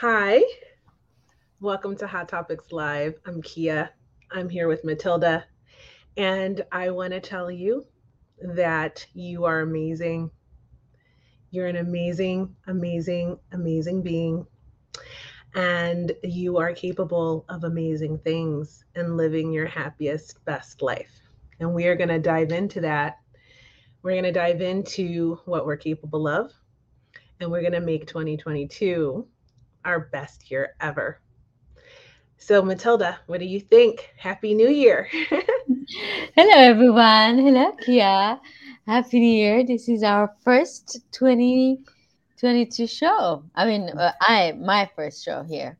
Hi, welcome to Hot Topics Live. I'm Kia. I'm here with Matilda, and I want to tell you that you are amazing. You're an amazing, amazing, amazing being, and you are capable of amazing things and living your happiest, best life. And we are going to dive into that. We're going to dive into what we're capable of, and we're going to make 2022 our best year ever. So, Matilda, what do you think? Happy New Year. Hello, everyone. Hello, Kia. Happy New Year. This is our first 2022 show. I mean, uh, I my first show here.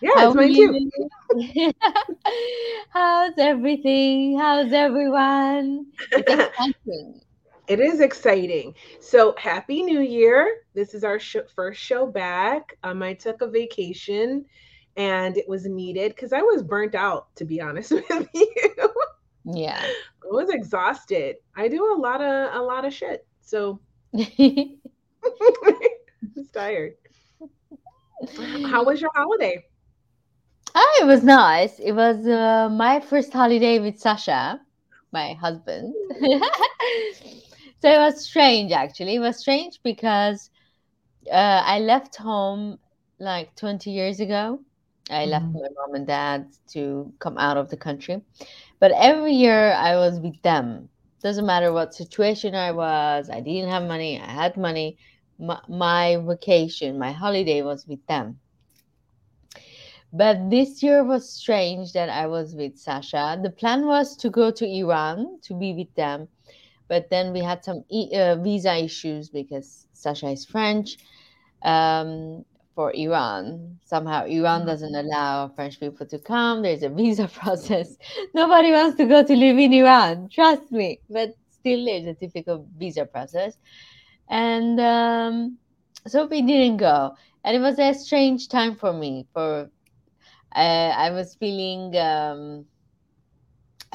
Yeah, How it's mine too. How's everything? How's everyone? It's exciting. It is exciting. So, Happy New Year. This is our sh- first show back. Um, I took a vacation and it was needed because I was burnt out, to be honest with you. Yeah. I was exhausted. I do a lot of a lot of shit. So I was tired. How was your holiday? Oh, it was nice. It was uh, my first holiday with Sasha, my husband. So it was strange, actually. It was strange because uh, I left home like 20 years ago. I mm-hmm. left my mom and dad to come out of the country. But every year I was with them. Doesn't matter what situation I was, I didn't have money, I had money. My, my vacation, my holiday was with them. But this year was strange that I was with Sasha. The plan was to go to Iran to be with them, but then we had some e- uh, visa issues because Sasha is French. Um, for Iran. Somehow, Iran mm. doesn't allow French people to come. There's a visa process. Nobody wants to go to live in Iran, trust me. But still, there's a typical visa process. And um, so we didn't go. And it was a strange time for me. For uh, I was feeling, um,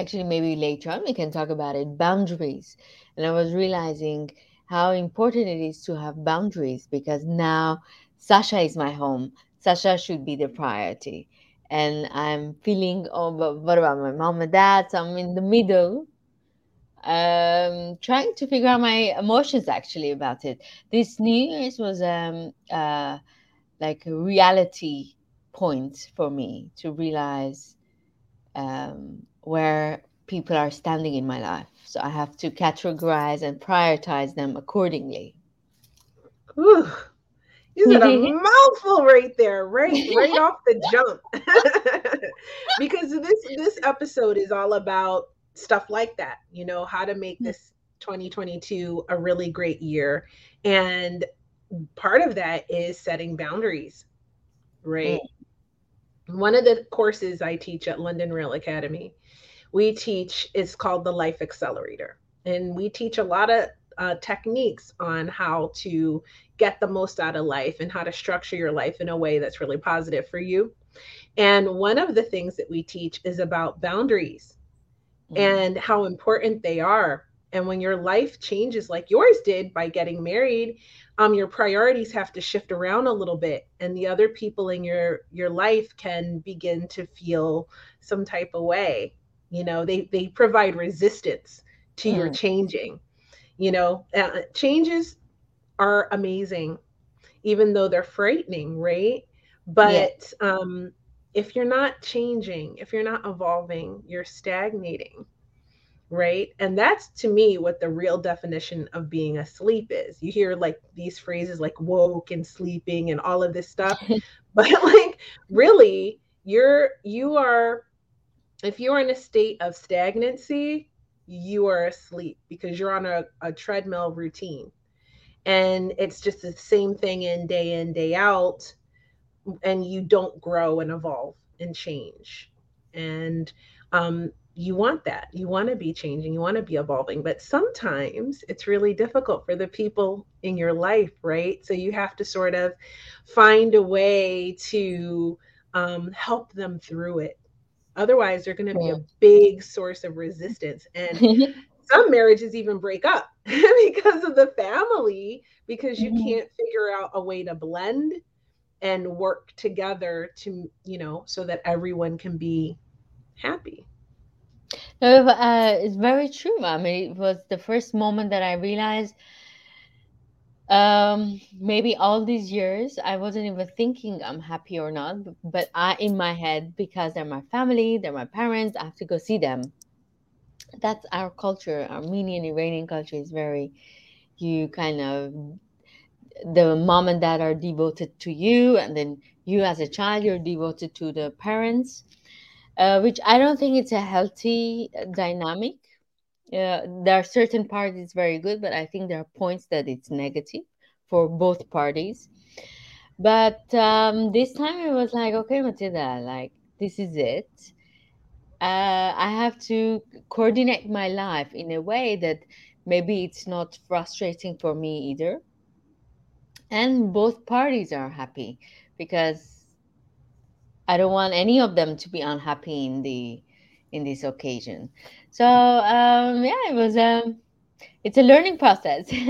actually, maybe later on we can talk about it boundaries. And I was realizing how important it is to have boundaries because now Sasha is my home. Sasha should be the priority. And I'm feeling, oh, but what about my mom and dad? So I'm in the middle, um, trying to figure out my emotions actually about it. This New Year's was um, uh, like a reality point for me to realize um, where people are standing in my life. So I have to categorize and prioritize them accordingly. Ooh, you said a mouthful right there, right, right off the jump. because this this episode is all about stuff like that, you know, how to make this 2022 a really great year. And part of that is setting boundaries, right? Mm. One of the courses I teach at London Real Academy, we teach, it's called the Life Accelerator. And we teach a lot of uh, techniques on how to get the most out of life and how to structure your life in a way that's really positive for you. And one of the things that we teach is about boundaries mm-hmm. and how important they are. And when your life changes like yours did by getting married, um, your priorities have to shift around a little bit, and the other people in your your life can begin to feel some type of way. You know, they they provide resistance to mm. your changing. You know, uh, changes are amazing, even though they're frightening, right? But yeah. um, if you're not changing, if you're not evolving, you're stagnating, right? And that's to me what the real definition of being asleep is. You hear like these phrases like woke and sleeping and all of this stuff, but like really, you're you are if you're in a state of stagnancy, you are asleep because you're on a, a treadmill routine. And it's just the same thing in day in day out and you don't grow and evolve and change. And um, you want that. You want to be changing. You want to be evolving. But sometimes it's really difficult for the people in your life right? So you have to sort of find a way to um, help them through it otherwise they're going to be a big source of resistance and some marriages even break up because of the family because you mm-hmm. can't figure out a way to blend and work together to you know so that everyone can be happy No, uh, it's very true. I mean, it was the first moment that I realized um, maybe all these years I wasn't even thinking I'm happy or not, but I in my head because they're my family, they're my parents, I have to go see them. That's our culture. Armenian Iranian culture is very you kind of the mom and dad are devoted to you, and then you as a child you're devoted to the parents, uh, which I don't think it's a healthy uh, dynamic. Yeah, there are certain parties very good, but I think there are points that it's negative for both parties. But um, this time it was like, okay, Matilda, like this is it. Uh, I have to coordinate my life in a way that maybe it's not frustrating for me either, and both parties are happy because I don't want any of them to be unhappy in the in this occasion. So um, yeah, it was um, it's a learning process.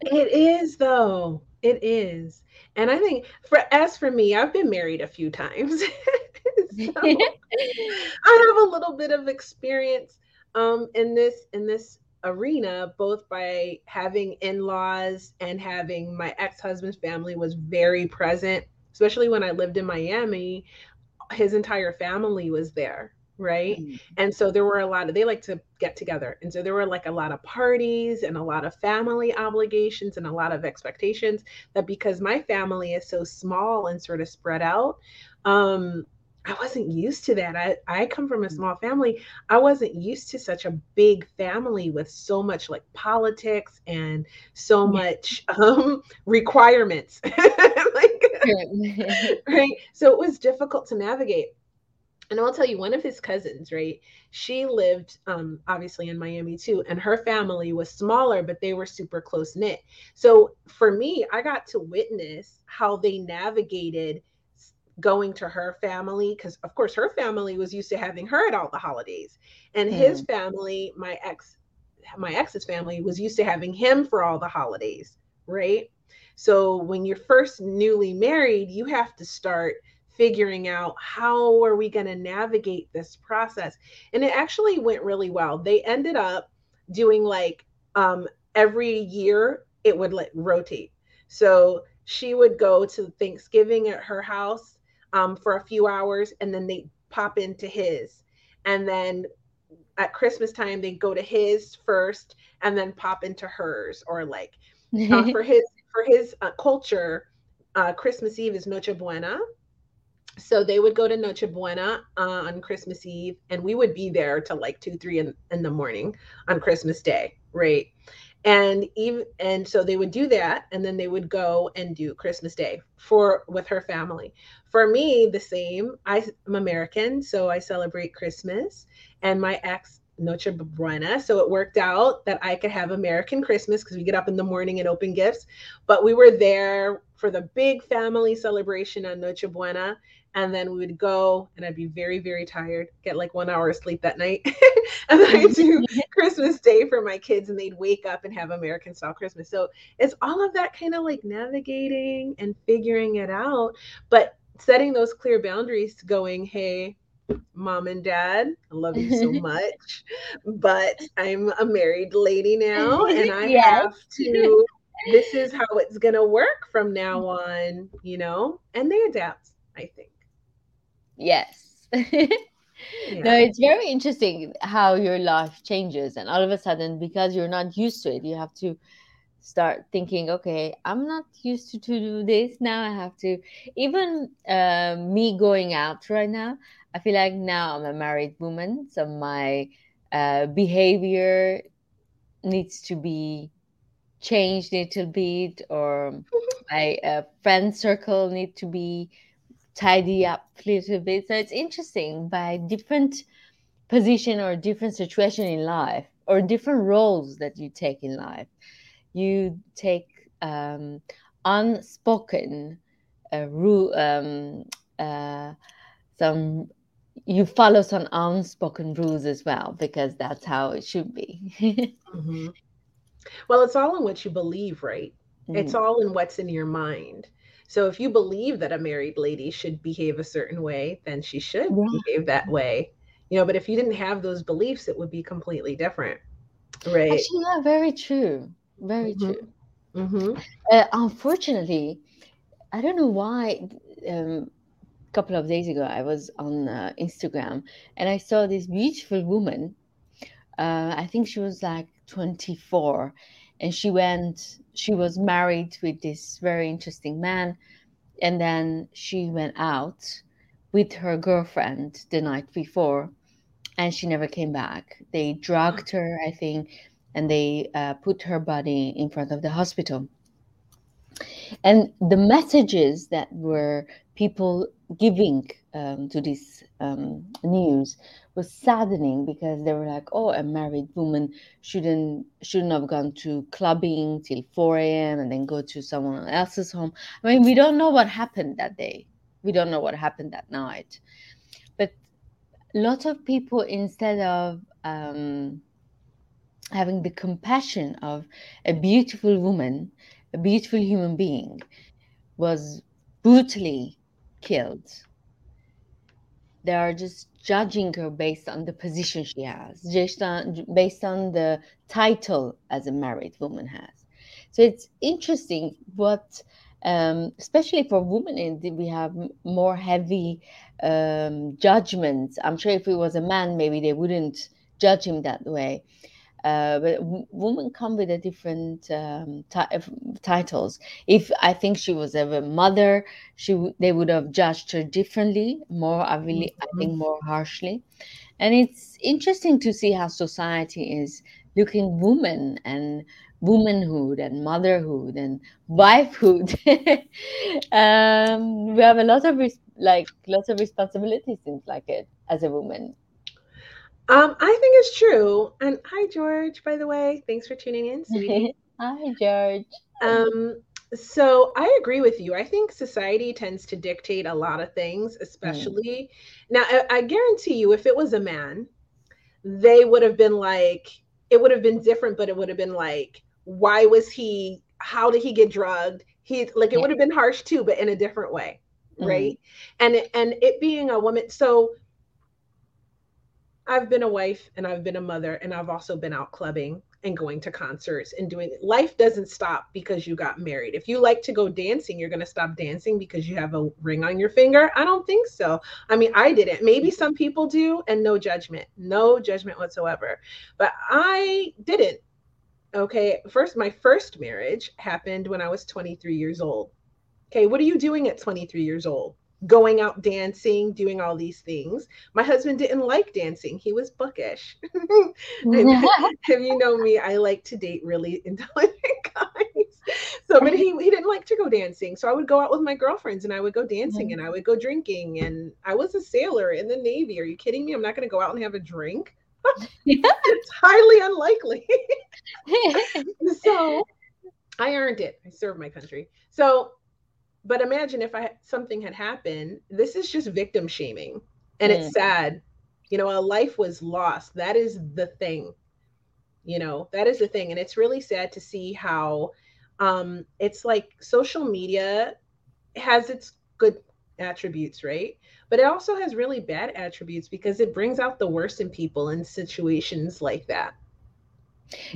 It is though. It is. And I think for as for me, I've been married a few times. I have a little bit of experience um in this in this arena both by having in-laws and having my ex-husband's family was very present, especially when I lived in Miami his entire family was there, right? Mm. And so there were a lot of they like to get together. And so there were like a lot of parties and a lot of family obligations and a lot of expectations that because my family is so small and sort of spread out, um I wasn't used to that. I, I come from a small family. I wasn't used to such a big family with so much like politics and so much um, requirements. like, right? So it was difficult to navigate. And I'll tell you, one of his cousins, right? She lived um, obviously in Miami too, and her family was smaller, but they were super close knit. So for me, I got to witness how they navigated going to her family because, of course, her family was used to having her at all the holidays, and his Mm. family, my ex, my ex's family, was used to having him for all the holidays, right? So when you're first newly married, you have to start figuring out how are we going to navigate this process. And it actually went really well. They ended up doing like um every year it would like rotate. So she would go to thanksgiving at her house um, for a few hours and then they pop into his. And then at christmas time they go to his first and then pop into hers or like uh, for his for his uh, culture uh, christmas eve is noche buena so they would go to Noche Buena uh, on Christmas Eve, and we would be there till like two, three in, in the morning on Christmas Day, right? And even and so they would do that, and then they would go and do Christmas Day for with her family. For me, the same. I, I'm American, so I celebrate Christmas, and my ex Noche Buena. So it worked out that I could have American Christmas because we get up in the morning and open gifts. But we were there for the big family celebration on Noche Buena and then we would go and I'd be very, very tired, get like one hour of sleep that night. and then I'd do Christmas Day for my kids and they'd wake up and have American style Christmas. So it's all of that kind of like navigating and figuring it out, but setting those clear boundaries going, hey, mom and dad, I love you so much, but I'm a married lady now and I Yes. have to, this is how it's going to work from now mm-hmm. on, you know, and they adapt, I think. Yes. No, it's very interesting how your life changes, and all of a sudden, because you're not used to it, you have to start thinking, okay, I'm not used to, to do this. Now I have to, even uh, me going out right now, I feel like now I'm a married woman, so my uh, behavior needs to be changed a little bit, or my uh, friend circle need to be tidy up a little bit. So it's interesting by different position or different situation in life or different roles that you take in life. You take um, unspoken uh, rule, um, uh, some you follow some unspoken rules as well because that's how it should be. Mhm. Well, it's all in what you believe, right? It's Mhm. all in what's in your mind. So if you believe that a married lady should behave a certain way, then she should Yeah. behave that way. You know, but if you didn't have those beliefs, it would be completely different. Right. Actually, yeah, very true. Very Mhm. true. Mhm. Uh, unfortunately, I don't know why. Um, a couple of days ago, I was on uh, Instagram and I saw this beautiful woman. Uh, I think she was like 24, and she went. She was married with this very interesting man, and then she went out with her girlfriend the night before, and she never came back. They drugged her, I think, and they uh, put her body in front of the hospital. And the messages that were people giving um, to this um, news was saddening because they were like, "Oh, a married woman shouldn't shouldn't have gone to clubbing till 4 a.m. and then go to someone else's home." I mean, we don't know what happened that day. We don't know what happened that night. But lots of people, instead of um, having the compassion of a beautiful woman, a beautiful human being, was brutally killed. They are just judging her based on the position she has, just on, based on the title as a married woman has. So it's interesting what, um, especially for women, in we have more heavy um, judgments. I'm sure if it was a man, maybe they wouldn't judge him that way. Uh, but w- women come with a different um, of- titles. If I think she was ever a mother, she w- they would have judged her differently, more I really I think more harshly. And it's interesting to see how society is looking women and womanhood and motherhood and wifehood. um, we have a lot of res- like lots of responsibilities, seems like it as a woman. Um, I think it's true. And hi, George, by the way. Thanks for tuning in, sweetie. Hi, George. Um, so I agree with you. I think society tends to dictate a lot of things, especially now. I, I guarantee you, if it was a man, they would have been like, it would have been different, but it would have been like, why was he, how did he get drugged? He like it Yeah. would have been harsh too, but in a different way, Mhm. right? And and it being a woman, so I've been a wife and I've been a mother and I've also been out clubbing and going to concerts and doing life doesn't stop because you got married. If you like to go dancing, you're going to stop dancing because you have a ring on your finger. I don't think so. I mean, I didn't. Maybe some people do and no judgment. No judgment whatsoever. But I didn't. Okay, first my first marriage happened when I was 23 years old. Okay, what are you doing at 23 years old? Going out dancing, doing all these things. My husband didn't like dancing. He was bookish. And if you know me, I like to date really intelligent guys. So, but he, he didn't like to go dancing. So I would go out with my girlfriends and I would go dancing and I would go drinking. And I was a sailor in the Navy. Are you kidding me? I'm not going to go out and have a drink. it's highly unlikely. so I earned it. I served my country. So, but imagine if I something had happened. This is just victim shaming, and it's sad. You know, a life was lost. That is the thing. You know, that is the thing, and it's really sad to see how um it's like social media has its good attributes, right? But it also has really bad attributes because it brings out the worst in people in situations like that.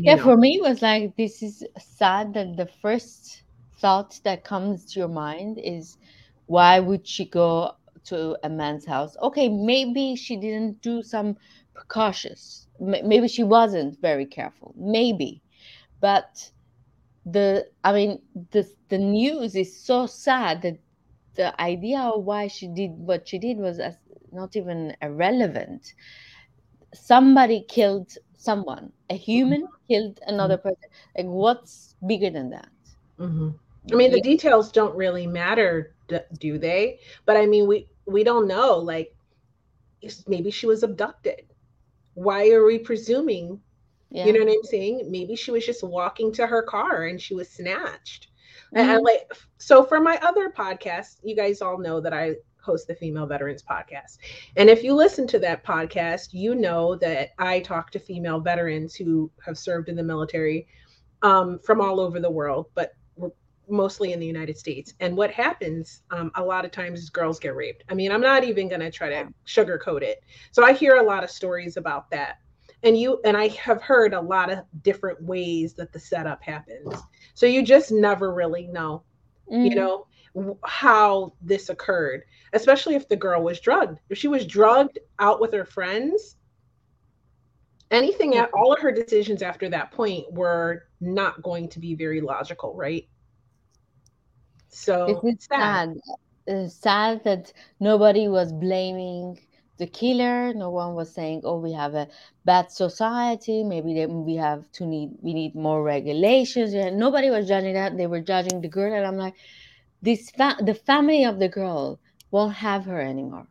you Yeah, know. for me, it was like this is sad that the first thought that comes to your mind is why would she go to a man's house? Okay, maybe she didn't do some precautious, maybe she wasn't very careful, maybe, but the I mean the the news is so sad that the idea of why she did what she did was as not even irrelevant. Somebody killed someone. A human killed another person. Like what's bigger than that? Mhm. I mean, the details don't really matter, do they? But I mean, we we don't know. Like, maybe she was abducted. Why are we presuming? Yeah. You know what I'm saying? Maybe she was just walking to her car and she was snatched. And I like so for my other podcast, you guys all know that I host the Female Veterans podcast. And if you listen to that podcast, you know that I talk to female veterans who have served in the military um, from all over the world, but mostly in the United States. And what happens um, a lot of times is girls get raped. I mean, I'm not even going to try to sugarcoat it. So I hear a lot of stories about that. And you and I have heard a lot of different ways that the setup happens. So you just never really know, mm. you know, how this occurred, especially if the girl was drugged. If she was drugged out with her friends, anything at all of her decisions after that point were not going to be very logical, right? So it's sad. sad. It's sad that nobody was blaming the killer. No one was saying, "Oh, we have a bad society. Maybe we have to need we need more regulations." Nobody was judging that. They were judging the girl, and I'm like, this fa- the family of the girl won't have her anymore.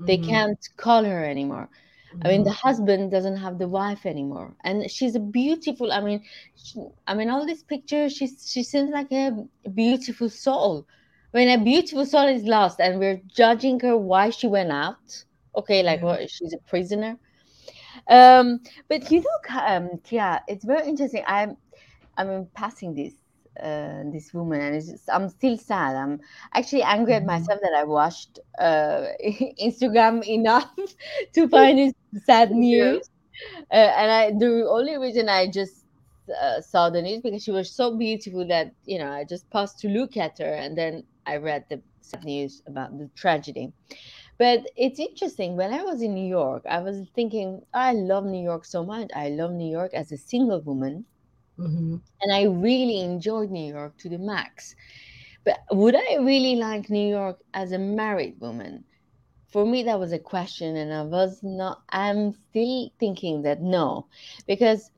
Mm-hmm. They can't call her anymore. I mean, the mm-hmm. husband doesn't have the wife anymore, and she's a beautiful. I mean, she, I mean, all these pictures. She she seems like a beautiful soul. I mean, a beautiful soul is lost, and we're judging her why she went out. Okay, like yeah. what? She's a prisoner. Um, but you know, um, Kia, it's very interesting. I'm, I'm passing this uh, this woman, and just, I'm still sad. I'm actually angry at mm-hmm. myself that I watched uh, Instagram enough to find this sad news. Uh, and I, the only reason I just uh, saw the news because she was so beautiful that you know I just paused to look at her, and then I read the sad news about the tragedy. But it's interesting. When I was in New York, I was thinking, I love New York so much. I love New York as a single woman Mm-hmm. And I really enjoyed New York to the max. But would I really like New York as a married woman? For me, that was a question, and I was not, I'm still thinking that no, because.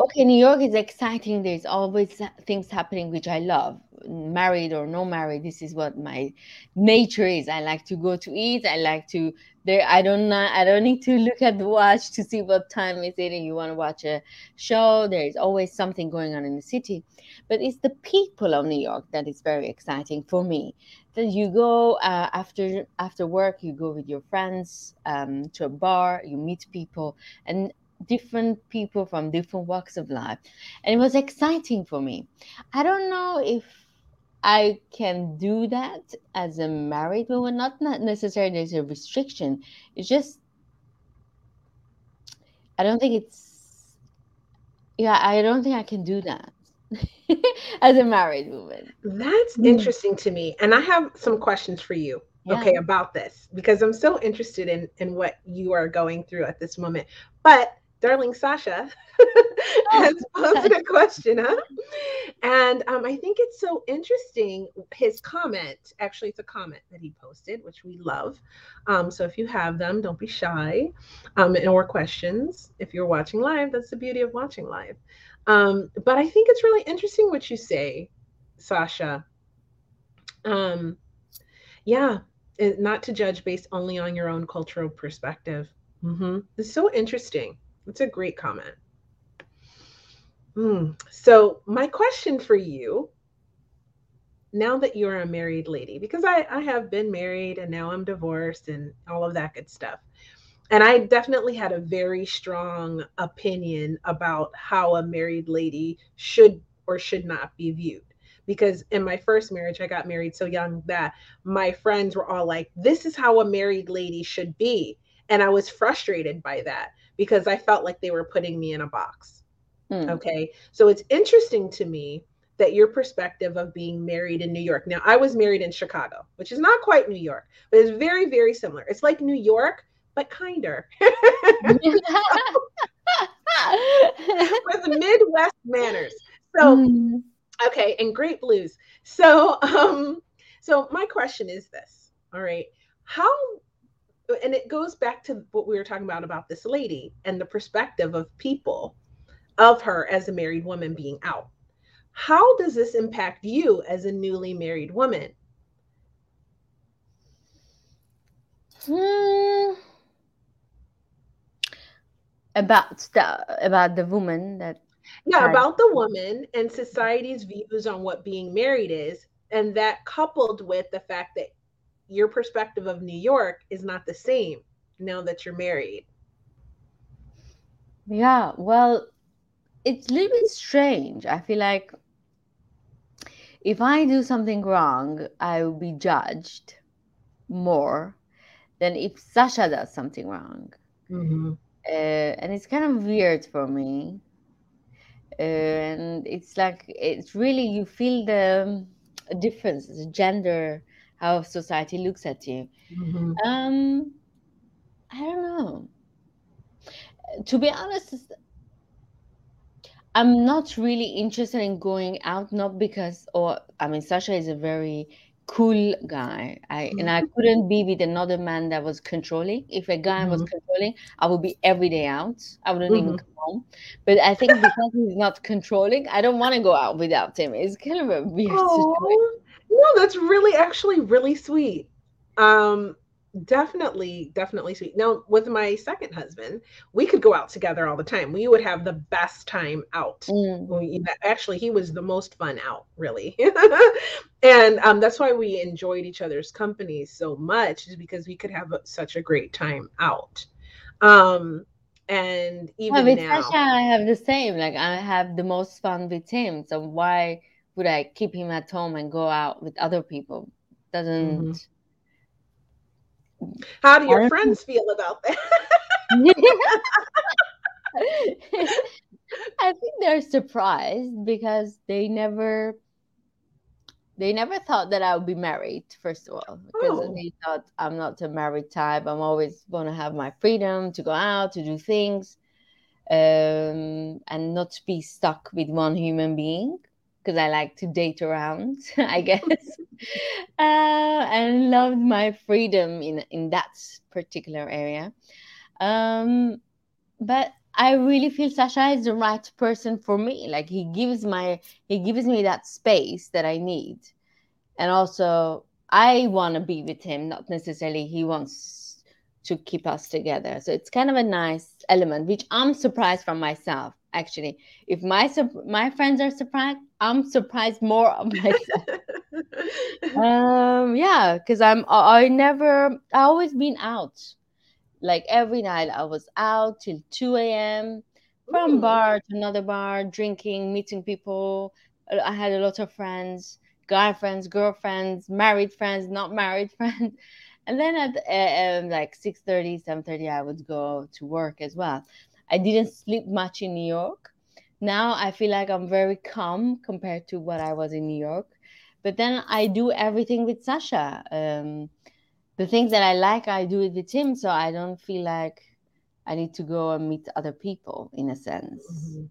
Okay, New York is exciting. There's always things happening which I love. Married or no married this is what my nature is. I like to go to eat. I like to there i don't i don't need to look at the watch to see what time is it and you want to watch a show. There is always something going on in the city. But it's the people of new york that is very exciting for me. That you go uh, after after work you go with your friends um, to a bar you meet people and different people from different walks of life and it was exciting for me i don't know if I can do that as a married woman. Not not necessarily there's a restriction. It's just I don't think it's yeah, I don't think I can do that as a married woman. That's mm. interesting to me. And I have some questions for you. Yeah. Okay, about this because I'm so interested in in what you are going through at this moment. But darling Sasha has oh, posed a question, huh? And um, I think it's so interesting. His comment, actually, it's a comment that he posted, which we love. Um, so if you have them, don't be shy. Um, or questions. If you're watching live, that's the beauty of watching live. Um, but I think it's really interesting what you say, Sasha. Um, yeah, it, not to judge based only on your own cultural perspective. Mm-hmm. It's so interesting. It's a great comment. Mm. So, my question for you now that you're a married lady, because I, I have been married and now I'm divorced and all of that good stuff. And I definitely had a very strong opinion about how a married lady should or should not be viewed. Because in my first marriage, I got married so young that my friends were all like, this is how a married lady should be. And I was frustrated by that because I felt like they were putting me in a box. Mm. Okay. So it's interesting to me that your perspective of being married in New York. Now, I was married in Chicago, which is not quite New York, but it's very, very similar. It's like New York, but kinder. With Midwest manners. So, mm. okay, and great blues. So, um, so my question is this. All right. How and it goes back to what we were talking about about this lady and the perspective of people of her as a married woman being out. How does this impact you as a newly married woman? Hmm. About the about the woman that yeah about the woman and society's views on what being married is and that coupled with the fact that your perspective of New York is not the same now that you're married. Yeah, well, it's a little bit strange. I feel like if I do something wrong, I will be judged more than if Sasha does something wrong. Mm-hmm. Uh, and it's kind of weird for me. Uh, and it's like, it's really, you feel the difference, the gender, how society looks at you. Mm-hmm. Um, I don't know. To be honest, I'm not really interested in going out, not because, or I mean, Sasha is a very cool guy. I and I couldn't be with another man that was controlling. If a guy was Mhm. controlling, I would be every day out. I wouldn't even Mhm. come home. But I think because he's not controlling, I don't want to go out without him. It's kind of a weird situation. No, that's really actually really sweet. Um, definitely, definitely sweet. Now, with my second husband, we could go out together all the time. We would have the best time out. Mm. We, actually, he was the most fun out, really. and um, that's why we enjoyed each other's company so much, is because we could have such a great time out. Um, and Yeah, even with now, Sasha, I have the same. Like I have the most fun with him. So why would I keep him at home and go out with other people? Doesn't. how do your friends feel about that? I think they're surprised because they never they never thought that I would be married, first of all, because Oh. they thought I'm not a married type. I'm always going to have my freedom to go out, to do things, um, and not be stuck with one human being, because I like to date around, I guess. uh, and loved my freedom in, in that particular area. Um, but I really feel Sasha is the right person for me. Like he gives my he gives me that space that I need. And also I want to be with him, not necessarily he wants to keep us together. So it's kind of a nice element, which I'm surprised from myself. Actually, if my my friends are surprised, I'm surprised more of myself. um, yeah, because I'm I I never I always been out like every night I was out till 2 a.m. from Ooh. bar to another bar, drinking, meeting people. Uh, I had a lot of friends, guy friends, girlfriends, married friends, not married friends. And then at uh, um, like 6.30, 7.30, I would go to work as well. I didn't sleep much in New York. Now I feel like I'm very calm compared to what I was in New York. But then I do everything with Sasha. Um, the things that I like, I do it with him, so I don't feel like I need to go and meet other people in a sense. Mhm.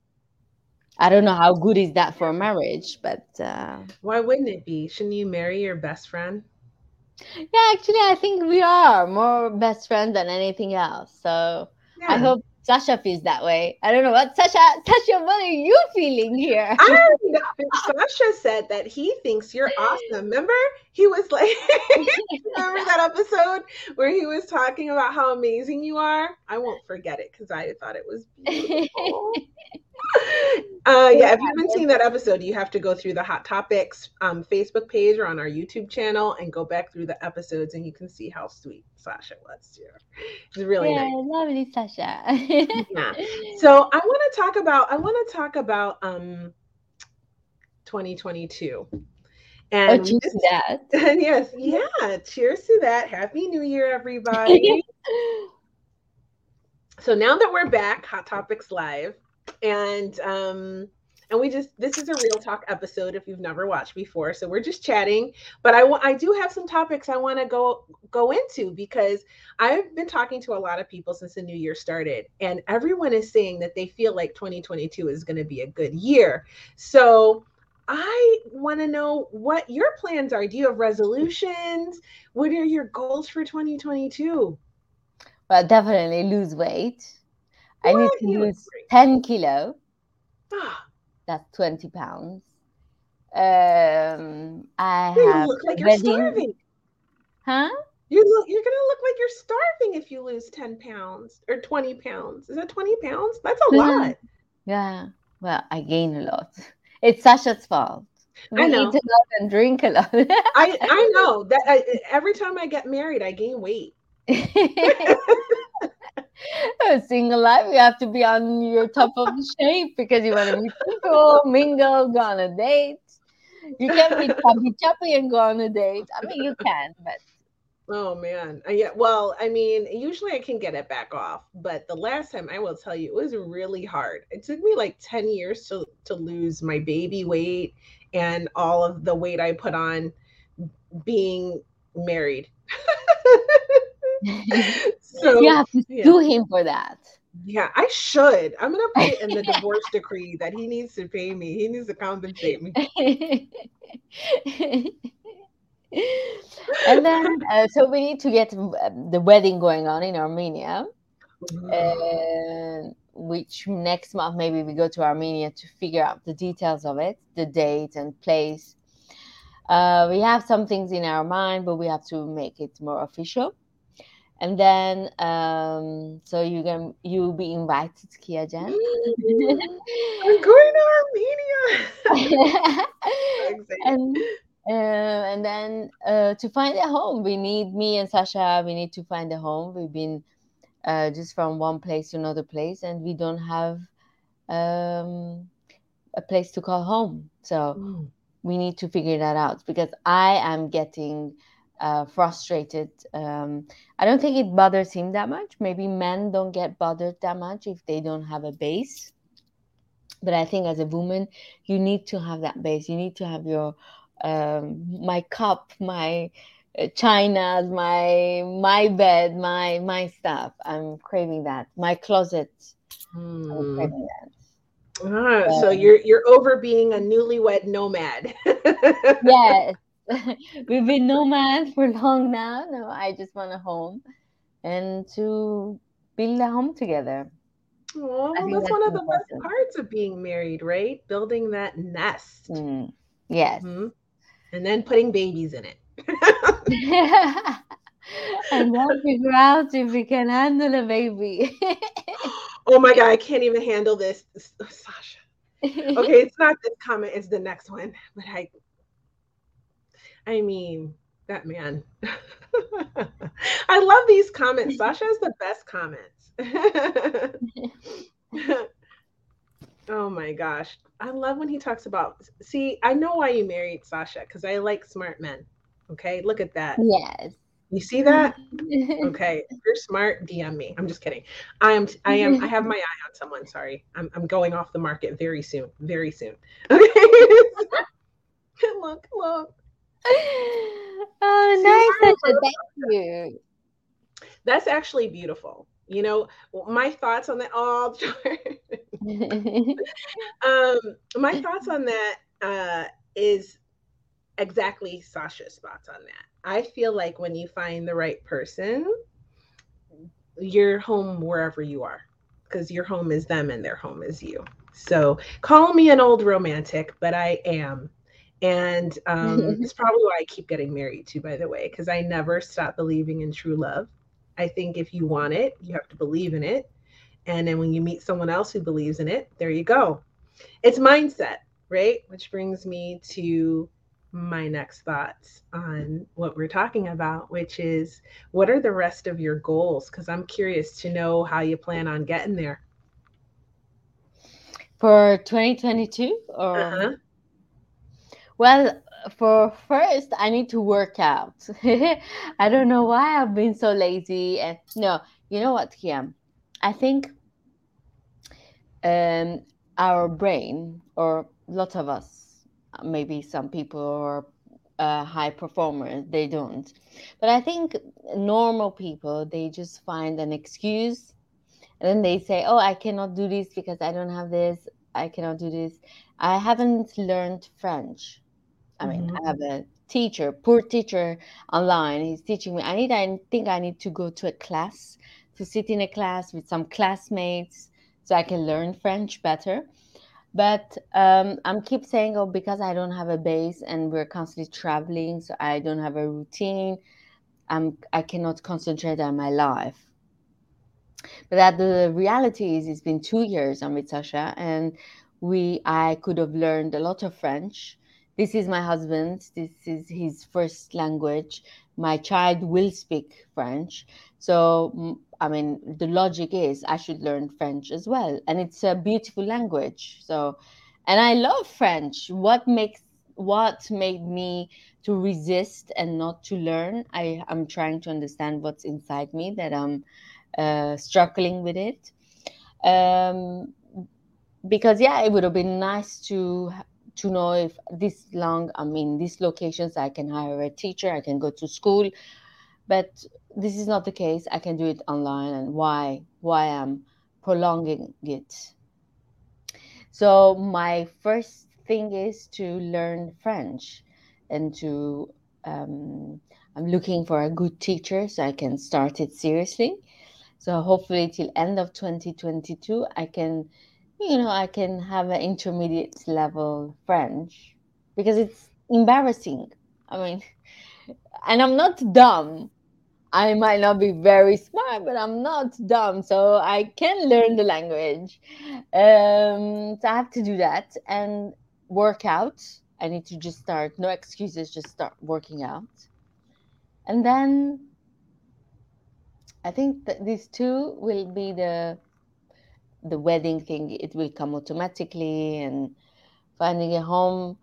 I don't know how good is that for a marriage, but uh, Why wouldn't it be? Shouldn't you marry your best friend? yeah, actually, I think we are more best friends than anything else. So I hope Sasha feels that way. I don't know what Sasha, Sasha, what are you feeling here? I. Sasha said that he thinks you're awesome. Remember, he was like, remember that episode where he was talking about how amazing you are? I won't forget it because I thought it was beautiful. Uh, yeah, if you haven't seen that episode, you have to go through the Hot Topics um, Facebook page or on our YouTube channel and go back through the episodes, and you can see how sweet Sasha was too. It's really yeah, nice. lovely Sasha. Yeah. So I want to talk about I want to talk about um 2022. oh, And cheers this- to that. yes, yeah. Cheers to that. Happy New Year, everybody. so now that we're back, Hot Topics Live, and um and we just this is a real talk episode if you've never watched before. So we're just chatting, but I wa- I do have some topics I want to go go into because I've been talking to a lot of people since the new year started, and everyone is saying that they feel like 2022 is going to be a good year. So I want to know what your plans are. Do you have resolutions? What are your goals for 2022? Well, definitely lose weight. I need to lose great. 10 kilo. Ah, That's 20 pounds. Um, I you have look like a you're starving. Huh? You look. You're gonna look like you're starving if you lose 10 pounds or 20 pounds. Is that 20 pounds? That's a Mhm. lot. Yeah. Well, I gain a lot. It's Sasha's fault. We I know. eat a lot and drink a lot. I I know that I, every time I get married, I gain weight. A single life, you have to be on your top of the shape because you want to meet people, mingle, go on a date. you can't be chubby chubby and go on a date. I mean, you can, but Oh man. Uh, yeah. Well, I mean, usually I can get it back off, but the last time I will tell you, it was really hard. It took me like 10 years to to lose my baby weight and all of the weight I put on being married. so you have to yeah. sue him for that. Yeah, I should. I'm gonna put it in the divorce decree that he needs to pay me. He needs to compensate me. and then, uh, so we need to get um, the wedding going on in Armenia. Mm-hmm. which next month maybe we go to Armenia to figure out the details of it, the date and place. Uh, we have some things in our mind, but we have to make it more official. And then, um, so you can you'll be invited, Kia Jan. I'm going to Armenia. and uh, and then uh, to find a home, we need me and Sasha. We need to find a home. We've been uh, just from one place to another place, and we don't have um, a place to call home. So mm. we need to figure that out because I am getting uh, frustrated. Um, I don't think it bothers him that much. Maybe men don't get bothered that much if they don't have a base. But I think as a woman, you need to have that base. You need to have your um, my cup, my uh, china, my my bed, my my stuff. I'm craving that. My closet. Hmm. I'm craving that. Ah, um, so you're you're over being a newlywed nomad. yes. We've been nomads for long now. No, I just want a home and to build a home together. Oh, that's, that's, one of the best parts of being married, right? Building that nest. Mm. Yes. Mm-hmm. And then putting babies in it. and then figure out if we can handle a baby. oh my God, I can't even handle this. Sasha. Okay, it's not this comment, it's the next one. But I I mean, that man. I love these comments. Sasha has the best comments. oh my gosh. I love when he talks about see, I know why you married Sasha, because I like smart men. Okay, look at that. Yes. You see that? okay. If you're smart, DM me. I'm just kidding. I am I am I have my eye on someone. Sorry. I'm I'm going off the market very soon. Very soon. Okay. look, look. oh, nice, Thank you. That's actually beautiful. You know, my thoughts on that. Oh, um, my thoughts on that uh, is exactly Sasha's thoughts on that. I feel like when you find the right person, you're home wherever you are because your home is them and their home is you. So call me an old romantic, but I am and um, it's probably why I keep getting married too, by the way, because I never stop believing in true love. I think if you want it, you have to believe in it. And then when you meet someone else who believes in it, there you go. It's mindset, right? Which brings me to my next thoughts on what we're talking about, which is what are the rest of your goals? Because I'm curious to know how you plan on getting there. For 2022 or? Uh-huh. Well, for first, I need to work out. I don't know why I've been so lazy. And no, you know what, Kim? I think um, our brain, or lots of us, maybe some people are uh, high performers, they don't. But I think normal people, they just find an excuse and then they say, oh, I cannot do this because I don't have this. I cannot do this. I haven't learned French. I mean, mm-hmm. I have a teacher, poor teacher online. He's teaching me. I need. I think I need to go to a class to sit in a class with some classmates so I can learn French better. But um, I'm keep saying, oh, because I don't have a base and we're constantly traveling, so I don't have a routine. I'm I cannot concentrate on my life. But that the reality is, it's been two years I'm with Sasha, and we I could have learned a lot of French this is my husband. This is his first language. My child will speak french. So i mean the logic is i should learn french as well. And it's a beautiful language. So and i love french. What makes what made me to resist and not to learn i i'm trying to understand what's inside me that i'm uh, struggling with it. Um, because yeah it would have been nice to to know if this long i'm in these locations i can hire a teacher i can go to school. But this is not the case. I can do it online and why why i'm prolonging it. So my first thing is to learn French and to um, I'm looking for a good teacher so I can start it seriously. So hopefully till end of 2022 I can you know I can have an intermediate level French because it's embarrassing. I mean and I'm not dumb. I might not be very smart, but I'm not dumb, so I can learn the language. Um, so I have to do that and work out. I need to just start, no excuses, just start working out. And then I think that these two will be the the wedding thing. It will come automatically, and finding a home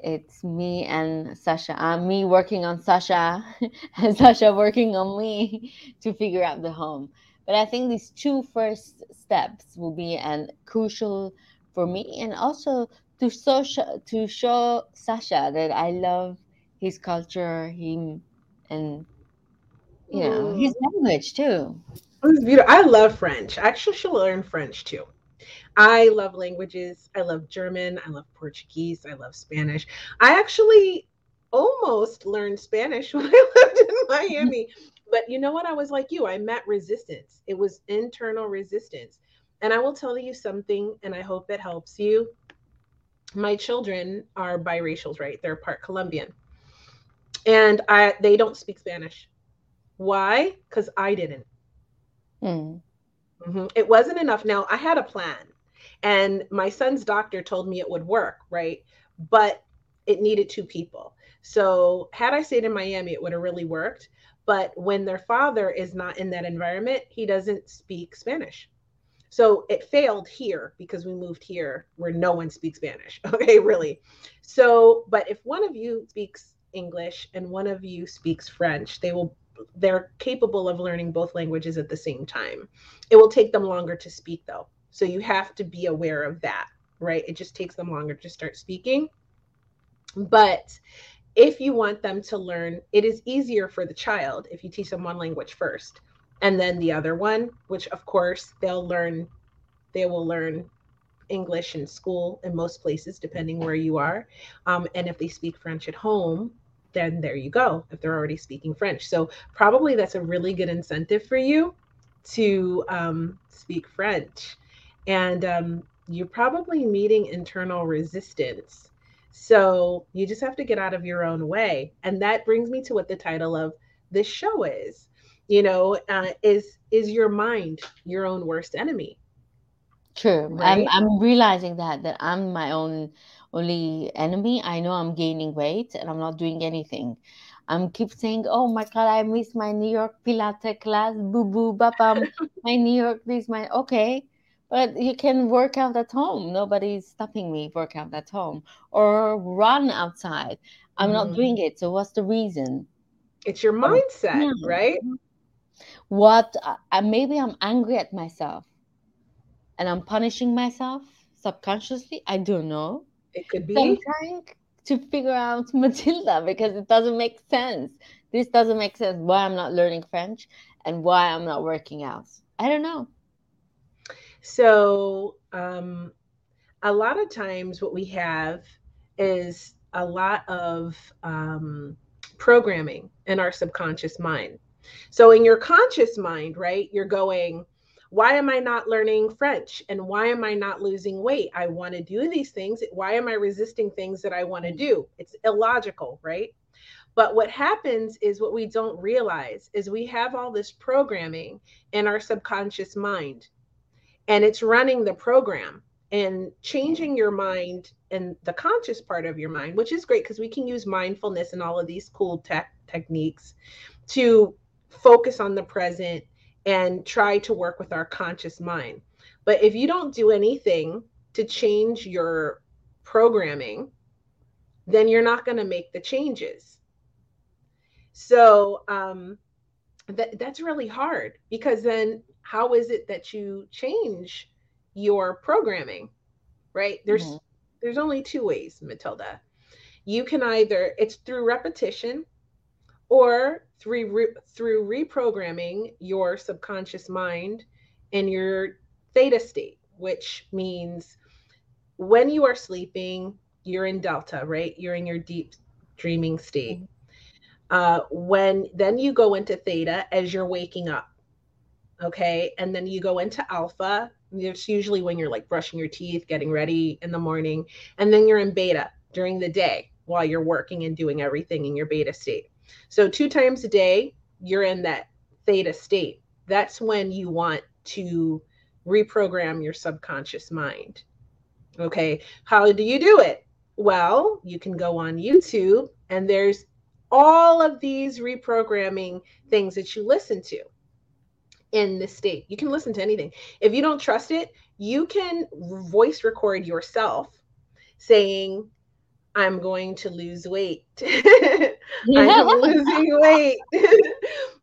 it's me and Sasha. I'm uh, me working on Sasha and Sasha working on me to figure out the home. But I think these two first steps will be and crucial for me and also to show to show Sasha that I love his culture, him and you know, his language too. It's beautiful. I love French. I actually should learn French too. I love languages. I love German. I love Portuguese. I love Spanish. I actually almost learned Spanish when I lived in Miami. But you know what? I was like you. I met resistance. It was internal resistance. And I will tell you something, and I hope it helps you. My children are biracials, right? They're part Colombian. And I they don't speak Spanish. Why? Because I didn't. Mm. Mm-hmm. It wasn't enough. Now, I had a plan, and my son's doctor told me it would work, right? But it needed two people. So, had I stayed in Miami, it would have really worked. But when their father is not in that environment, he doesn't speak Spanish. So it failed here because we moved here where no one speaks Spanish. Okay, really. So, but if one of you speaks English and one of you speaks French, they will they're capable of learning both languages at the same time. It will take them longer to speak though. So you have to be aware of that, right? It just takes them longer to start speaking. But if you want them to learn, it is easier for the child if you teach them one language first and then the other one, which of course they'll learn, they will learn English in school in most places, depending where you are. Um, and if they speak French at home, then there you go if they're already speaking French. So probably that's a really good incentive for you to um, speak French. And um, you're probably meeting internal resistance. So you just have to get out of your own way. And that brings me to what the title of this show is. You know, uh, is is your mind your own worst enemy? True. Right? I'm I'm realizing that that I'm my own only enemy. I know I'm gaining weight and I'm not doing anything. I'm keep saying, "Oh my God, I miss my New York Pilates class. Boo boo, babam. my New York this, my okay." But you can work out at home. Nobody's stopping me work out at home or run outside. I'm mm-hmm. not doing it. So what's the reason? It's your mindset, yeah. right? What? Uh, maybe I'm angry at myself, and I'm punishing myself subconsciously. I don't know. It could be. So I'm trying to figure out Matilda because it doesn't make sense. This doesn't make sense. Why I'm not learning French and why I'm not working out. I don't know. So, um, a lot of times, what we have is a lot of um, programming in our subconscious mind. So, in your conscious mind, right, you're going, why am I not learning French? And why am I not losing weight? I want to do these things. Why am I resisting things that I want to do? It's illogical, right? But what happens is what we don't realize is we have all this programming in our subconscious mind, and it's running the program and changing your mind and the conscious part of your mind, which is great because we can use mindfulness and all of these cool tech techniques to focus on the present and try to work with our conscious mind. But if you don't do anything to change your programming, then you're not going to make the changes. So um, that that's really hard because then how is it that you change your programming? Right? There's mm-hmm. there's only two ways, Matilda. You can either it's through repetition or through re, through reprogramming your subconscious mind in your theta state, which means when you are sleeping, you're in delta, right? You're in your deep dreaming state. Uh, when then you go into theta as you're waking up, okay, and then you go into alpha. It's usually when you're like brushing your teeth, getting ready in the morning, and then you're in beta during the day while you're working and doing everything in your beta state. So two times a day, you're in that theta state. That's when you want to reprogram your subconscious mind. Okay, how do you do it? Well, you can go on YouTube and there's all of these reprogramming things that you listen to in this state. You can listen to anything. If you don't trust it, you can voice record yourself saying, I'm going to lose weight. I'm losing weight.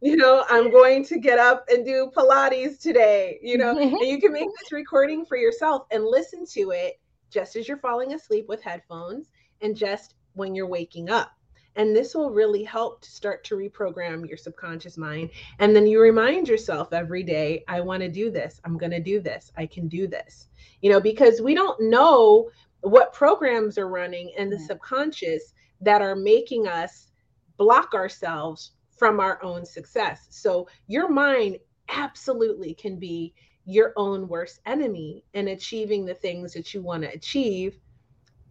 you know, I'm going to get up and do Pilates today, you know, mm-hmm. and you can make this recording for yourself and listen to it just as you're falling asleep with headphones and just when you're waking up. And this will really help to start to reprogram your subconscious mind. And then you remind yourself every day, I want to do this. I'm going to do this. I can do this. You know, because we don't know what programs are running in the subconscious that are making us block ourselves from our own success. So your mind absolutely can be your own worst enemy in achieving the things that you want to achieve.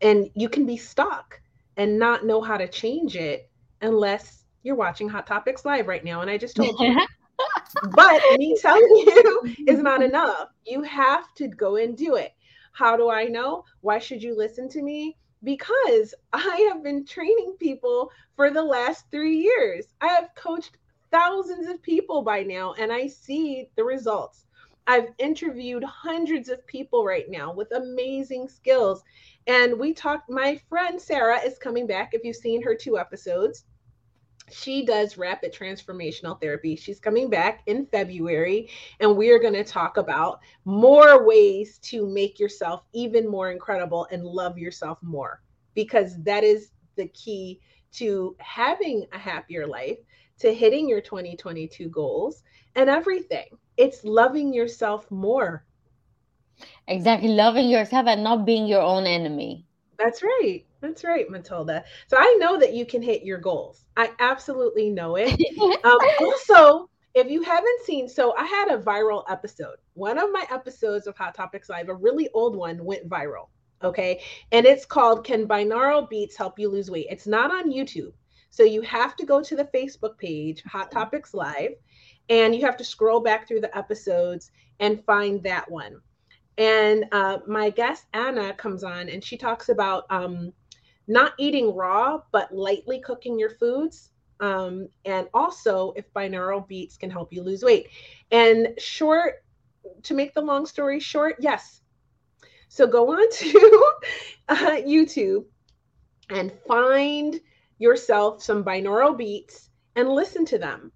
And you can be stuck and not know how to change it unless you're watching Hot Topics Live right now. And I just told you. but me telling you is not enough. You have to go and do it. How do I know? Why should you listen to me? Because I have been training people for the last three years. I have coached thousands of people by now, and I see the results. I've interviewed hundreds of people right now with amazing skills. And we talked, my friend Sarah is coming back. If you've seen her two episodes, she does rapid transformational therapy. She's coming back in February, and we are going to talk about more ways to make yourself even more incredible and love yourself more because that is the key to having a happier life, to hitting your 2022 goals, and everything. It's loving yourself more. Exactly. Loving yourself and not being your own enemy. That's right. That's right, Matilda. So I know that you can hit your goals. I absolutely know it. um, also, if you haven't seen, so I had a viral episode. One of my episodes of Hot Topics Live, a really old one, went viral. Okay. And it's called Can Binaural Beats Help You Lose Weight? It's not on YouTube. So you have to go to the Facebook page, Hot Topics Live, and you have to scroll back through the episodes and find that one. And uh, my guest Anna comes on and she talks about um, not eating raw, but lightly cooking your foods. Um, and also if binaural beats can help you lose weight. And short, to make the long story short, yes. So go on to uh, YouTube and find yourself some binaural beats and listen to them.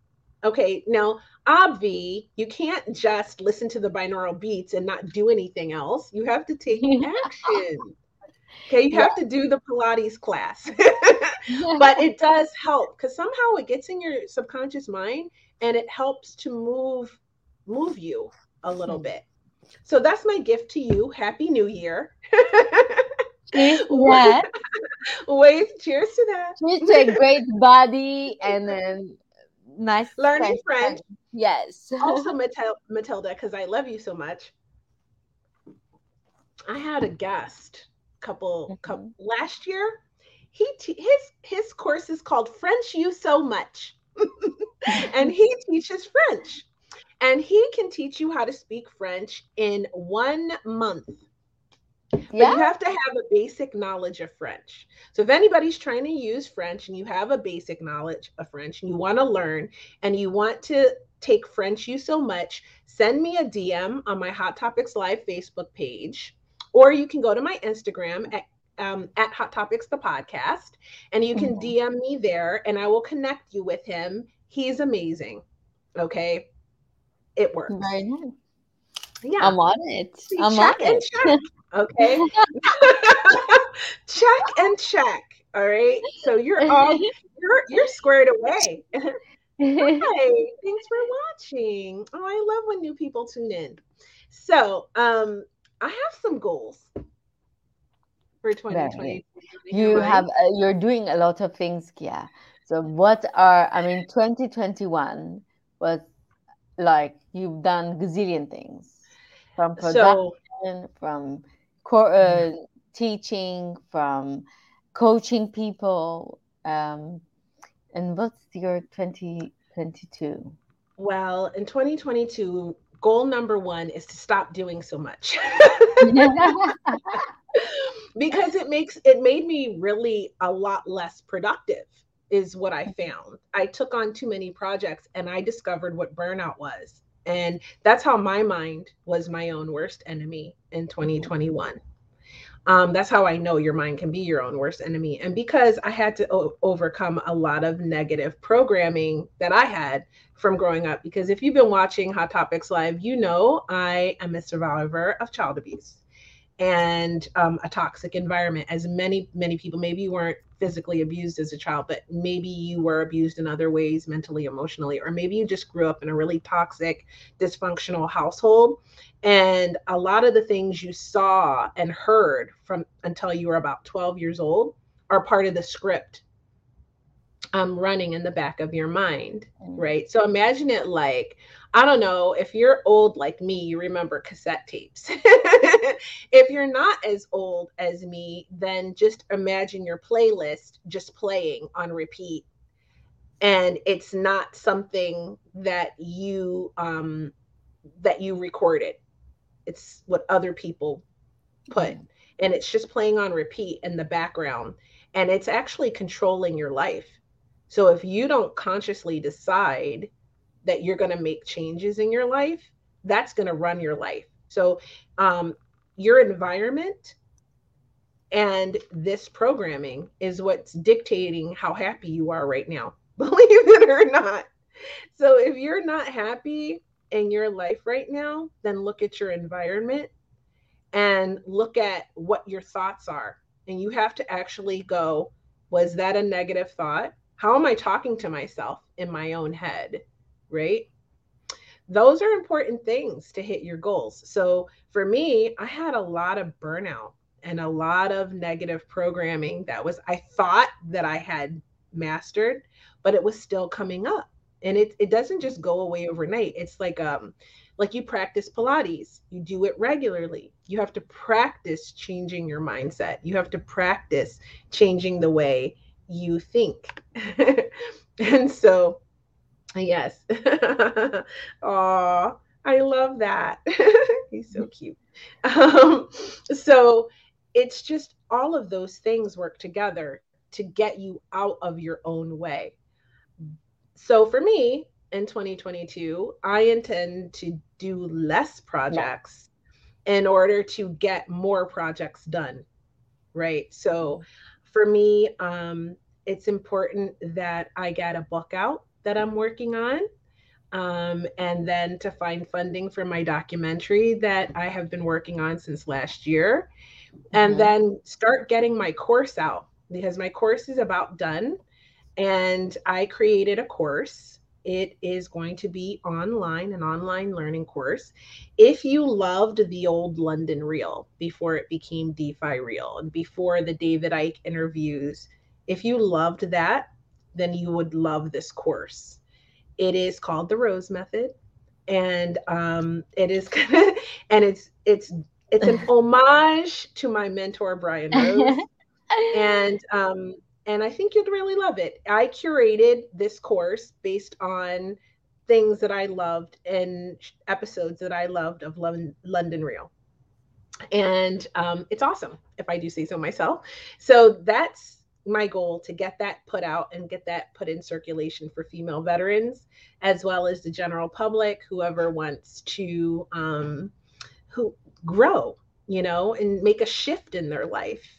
Okay, now obvi, you can't just listen to the binaural beats and not do anything else. You have to take action. Okay, you have to do the Pilates class. but it does help because somehow it gets in your subconscious mind and it helps to move move you a little hmm. bit. So that's my gift to you. Happy New Year. Cheers to. Wait, cheers to that. Cheers to a great body and then nice learning French. French. Yes. also, Matilda, because I love you so much. I had a guest couple, mm-hmm. couple last year. He his his course is called French You So Much, and he teaches French, and he can teach you how to speak French in one month. But yeah. you have to have a basic knowledge of French. So if anybody's trying to use French and you have a basic knowledge of French and you want to learn and you want to take French you so much, send me a DM on my Hot Topics Live Facebook page or you can go to my Instagram at um, at Hot Topics the podcast, and you can mm-hmm. DM me there, and I will connect you with him. He's amazing. Okay, it works. Very nice. Yeah, I'm on it. I'm check on it. Check, okay, check and check. All right, so you're all you're you're squared away. Hey, thanks for watching. Oh, I love when new people tune in. So, um, I have some goals for 2020. You have uh, you're doing a lot of things, Kia. So, what are I mean, 2021 was like you've done gazillion things from production, so, from uh, teaching, from coaching people. Um, and what's your 2022? Well, in 2022, goal number one is to stop doing so much. because it makes it made me really a lot less productive is what I found. I took on too many projects and I discovered what burnout was. And that's how my mind was my own worst enemy in mm-hmm. 2021 um, that's how I know your mind can be your own worst enemy. And because I had to o- overcome a lot of negative programming that I had from growing up, because if you've been watching Hot Topics Live, you know I am a survivor of child abuse and um, a toxic environment as many many people maybe you weren't physically abused as a child but maybe you were abused in other ways mentally emotionally or maybe you just grew up in a really toxic dysfunctional household and a lot of the things you saw and heard from until you were about 12 years old are part of the script um, running in the back of your mind, mm. right? So imagine it like, I don't know, if you're old like me, you remember cassette tapes. if you're not as old as me, then just imagine your playlist just playing on repeat. And it's not something that you um that you recorded. It's what other people put. Mm. And it's just playing on repeat in the background. And it's actually controlling your life so if you don't consciously decide that you're going to make changes in your life, that's going to run your life. So um, your environment and this programming is what's dictating how happy you are right now, believe it or not. So if you're not happy in your life right now, then look at your environment and look at what your thoughts are. And you have to actually go, was that a negative thought? How am I talking to myself in my own head? Right? Those are important things to hit your goals. So for me, I had a lot of burnout and a lot of negative programming that was, I thought that I had mastered, but it was still coming up. And it, it doesn't just go away overnight. It's like, um, like you practice Pilates, you do it regularly. You have to practice changing your mindset. You have to practice changing the way you think. and so, yes. Oh, I love that. He's so cute. Um, so it's just all of those things work together to get you out of your own way. So for me in 2022, I intend to do less projects yeah. in order to get more projects done. Right. So for me, um, it's important that I get a book out that I'm working on. Um, and then to find funding for my documentary that I have been working on since last year. And mm-hmm. then start getting my course out because my course is about done. And I created a course. It is going to be online, an online learning course. If you loved the old London Real before it became DeFi Real and before the David Icke interviews if you loved that, then you would love this course. It is called the Rose Method, and um, it is and it's it's it's an homage to my mentor Brian Rose, and um, and I think you'd really love it. I curated this course based on things that I loved and episodes that I loved of London Real. And um, it's awesome if I do say so myself. So that's my goal to get that put out and get that put in circulation for female veterans as well as the general public whoever wants to um, who grow you know and make a shift in their life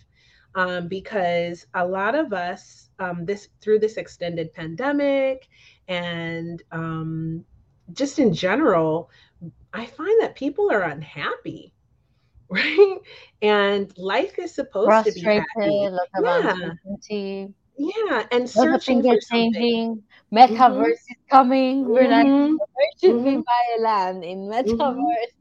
um, because a lot of us um, this through this extended pandemic and um, just in general i find that people are unhappy right and life is supposed to be happy yeah. yeah and searching for changing metaverse mm-hmm. is coming we're mm-hmm. like where should mm-hmm. we buy a land in mm-hmm. metaverse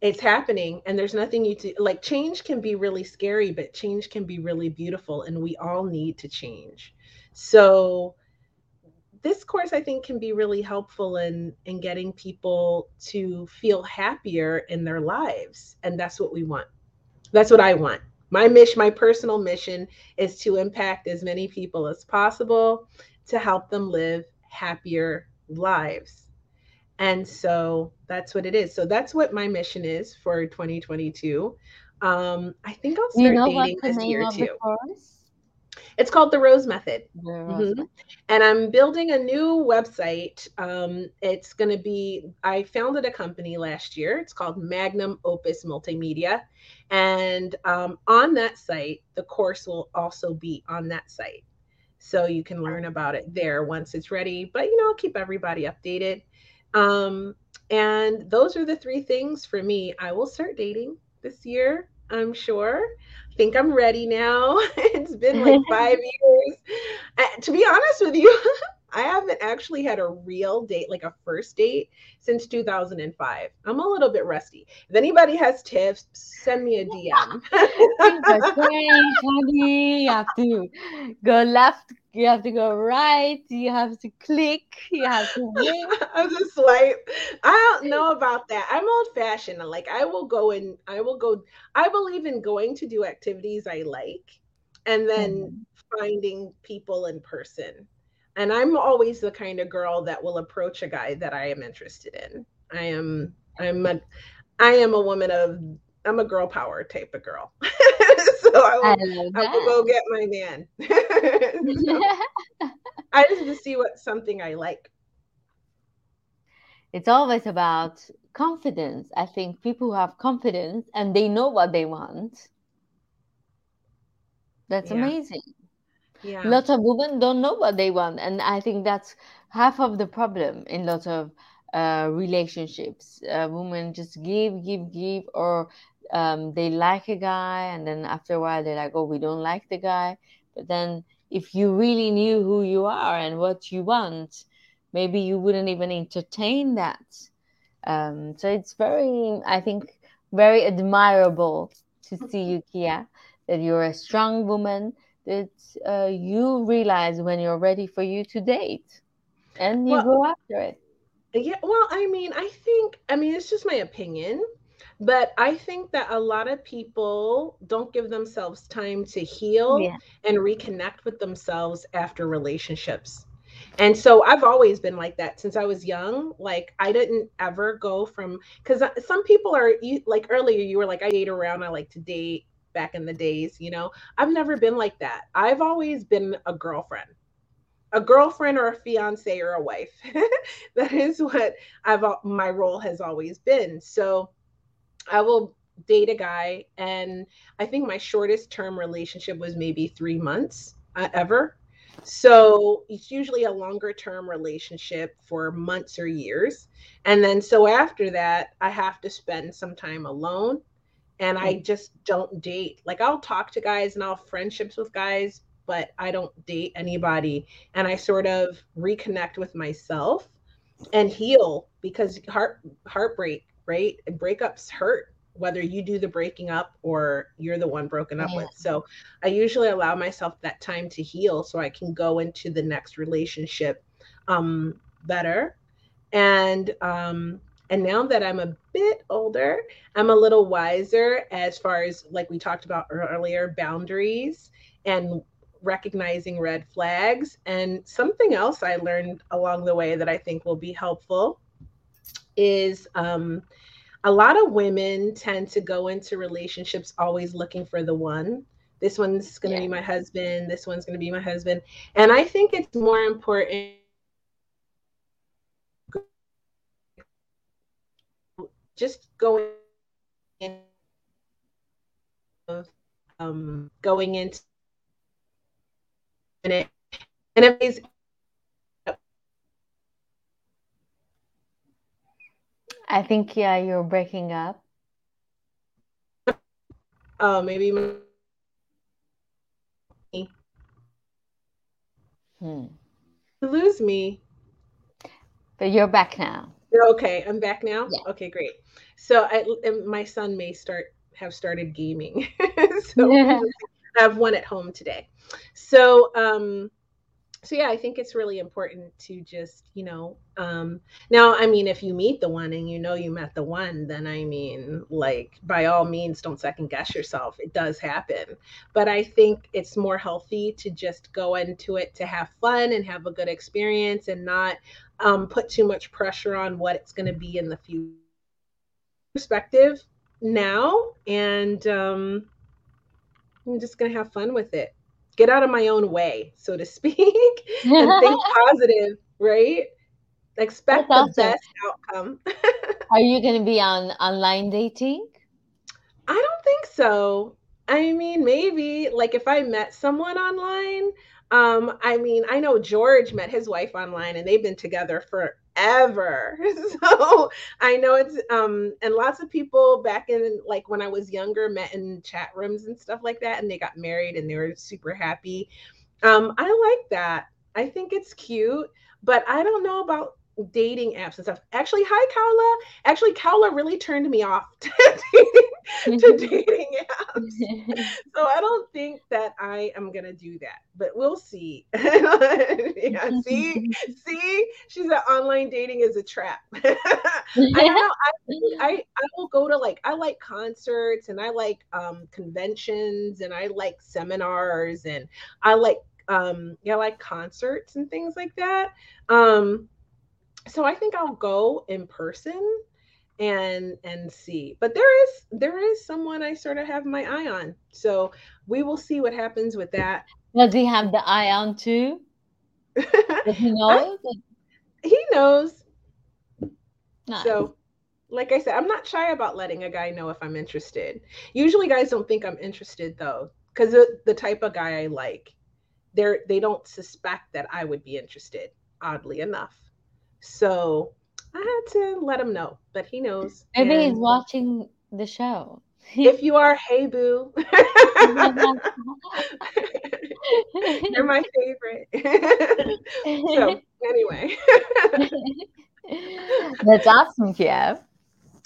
it's happening and there's nothing you to like change can be really scary but change can be really beautiful and we all need to change. So this course i think can be really helpful in in getting people to feel happier in their lives and that's what we want. That's what i want. My mission my personal mission is to impact as many people as possible to help them live happier lives and so that's what it is. So that's what my mission is for 2022. Um, I think I'll start you know dating this year too. It's called the Rose Method. The Rose mm-hmm. And I'm building a new website. Um, it's going to be, I founded a company last year. It's called Magnum Opus Multimedia. And um, on that site, the course will also be on that site. So you can learn about it there once it's ready. But, you know, I'll keep everybody updated. Um, and those are the three things for me. I will start dating this year, I'm sure. I think I'm ready now. it's been like five years. Uh, to be honest with you, I haven't actually had a real date, like a first date, since 2005. I'm a little bit rusty. If anybody has tips, send me a DM. you have to go left, you have to go right, you have to click, you have to I'm just swipe. I don't know about that. I'm old fashioned. Like I will go and I will go. I believe in going to do activities I like, and then mm-hmm. finding people in person and I'm always the kind of girl that will approach a guy that I am interested in. I am I'm a I am a woman of I'm a girl power type of girl. so I will, I, I will go get my man. so, I just to see what something I like. It's always about confidence. I think people who have confidence and they know what they want. That's yeah. amazing yeah. lots of women don't know what they want and i think that's half of the problem in lots of uh, relationships uh, women just give give give or um, they like a guy and then after a while they're like oh we don't like the guy. But then if you really knew who you are and what you want maybe you wouldn't even entertain that. Um, so it's very i think very admirable to see you kia that you're a strong woman that uh, you realize when you're ready for you to date and you well, go after it. Yeah well i mean i think i mean it's just my opinion but i think that a lot of people don't give themselves time to heal yeah. and reconnect with themselves after relationships and so I've always been like that since I was young. Like I didn't ever go from because some people are like earlier you were like I date around, I like to date back in the days, you know. I've never been like that. I've always been a girlfriend. A girlfriend or a fiance or a wife. that is what I've my role has always been. So I will date a guy and I think my shortest term relationship was maybe 3 months uh, ever. So it's usually a longer term relationship for months or years. And then so after that, I have to spend some time alone and I just don't date. Like I'll talk to guys and I'll friendships with guys, but I don't date anybody. And I sort of reconnect with myself and heal because heart heartbreak, right? Breakups hurt whether you do the breaking up or you're the one broken up yeah. with. So I usually allow myself that time to heal so I can go into the next relationship um better. And um and now that I'm a bit older, I'm a little wiser as far as, like we talked about earlier, boundaries and recognizing red flags. And something else I learned along the way that I think will be helpful is um, a lot of women tend to go into relationships always looking for the one. This one's going to yeah. be my husband. This one's going to be my husband. And I think it's more important just going in um, going into it and it I think yeah, you're breaking up. Oh, maybe. Hmm. You lose me. But you're back now. Okay, I'm back now. Yeah. Okay, great. So I, my son may start have started gaming, so I have one at home today. So um, so yeah, I think it's really important to just, you know, um now I mean if you meet the one and you know you met the one, then I mean like by all means don't second guess yourself. It does happen. But I think it's more healthy to just go into it to have fun and have a good experience and not um put too much pressure on what it's going to be in the future perspective now and um I'm just going to have fun with it get out of my own way, so to speak, and think positive, right? Expect That's the awesome. best outcome. Are you going to be on online dating? I don't think so. I mean, maybe like if I met someone online, um, I mean, I know George met his wife online and they've been together for ever. So I know it's um and lots of people back in like when I was younger met in chat rooms and stuff like that and they got married and they were super happy. Um I like that. I think it's cute, but I don't know about dating apps and stuff. Actually, hi Kaula. Actually, Kaula really turned me off to dating, to dating apps. so I don't think that I am gonna do that, but we'll see. yeah, see, see, she said online dating is a trap. I don't know. I, I I will go to like I like concerts and I like um conventions and I like seminars and I like um yeah, I like concerts and things like that. Um so I think I'll go in person and and see. But there is there is someone I sort of have my eye on. So we will see what happens with that. Does he have the eye on too? Does he know? he knows. Nice. So like I said, I'm not shy about letting a guy know if I'm interested. Usually guys don't think I'm interested though, because the, the type of guy I like, they're they don't suspect that I would be interested, oddly enough. So I had to let him know, but he knows. Maybe and he's watching the show. if you are, hey boo. You're my favorite. so anyway. That's awesome, Kiev.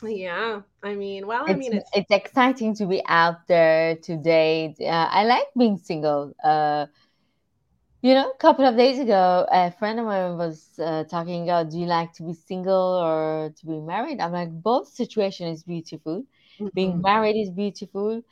Yeah, I mean, well, I mean, it's, it's exciting to be out there to date. Uh, I like being single. Uh, you know, a couple of days ago, a friend of mine was uh, talking about, do you like to be single or to be married? I'm like, both situation is beautiful. Mm-hmm. Being married is beautiful.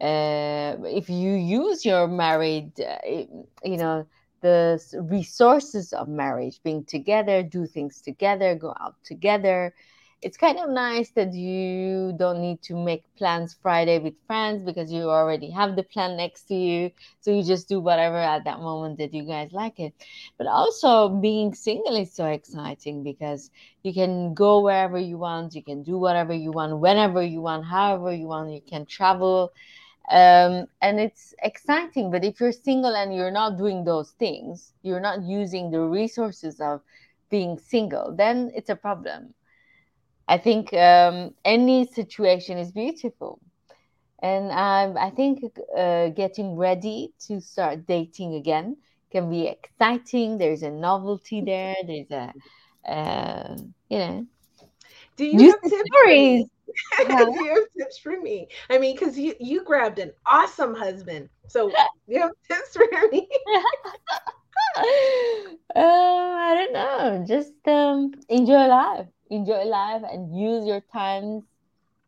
Uh, if you use your married, uh, you know, the resources of marriage, being together, do things together, go out together, it's kind of nice that you don't need to make plans Friday with friends because you already have the plan next to you. So you just do whatever at that moment that you guys like it. But also, being single is so exciting because you can go wherever you want, you can do whatever you want, whenever you want, however you want, you can travel. Um, and it's exciting. But if you're single and you're not doing those things, you're not using the resources of being single, then it's a problem I think um, any situation is beautiful. And um, I think uh, getting ready to start dating again can be exciting. There's a novelty there. There's a, uh, you know, do you have tips stories? do you have tips for me? I mean, because you you grabbed an awesome husband, so you have tips for me. uh, I don't know. Just um, enjoy life enjoy life and use your time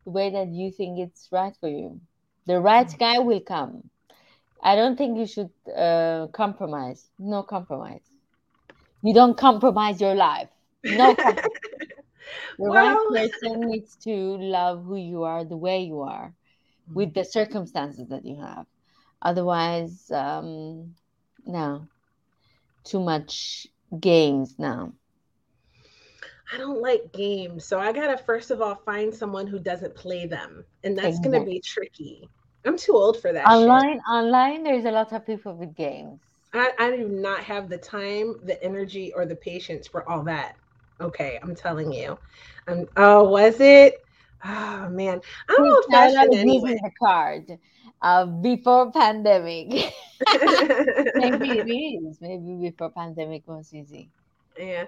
the way that you think it's right for you. The right mm. guy will come. I don't think you should uh, compromise. No compromise. You don't compromise your life. No compromise. the well... right person needs to love who you are the way you are with mm. the circumstances that you have. Otherwise, um, no, too much games now. I don't like games. So I got to first of all find someone who doesn't play them. And that's exactly. going to be tricky. I'm too old for that. Online, shit. online, there's a lot of people with games. I, I do not have the time, the energy, or the patience for all that. Okay, I'm telling you. Um, oh, was it? Oh man, I'm old fashioned anyway. the card uh, before pandemic. maybe it is. Maybe before pandemic was easy. Yeah.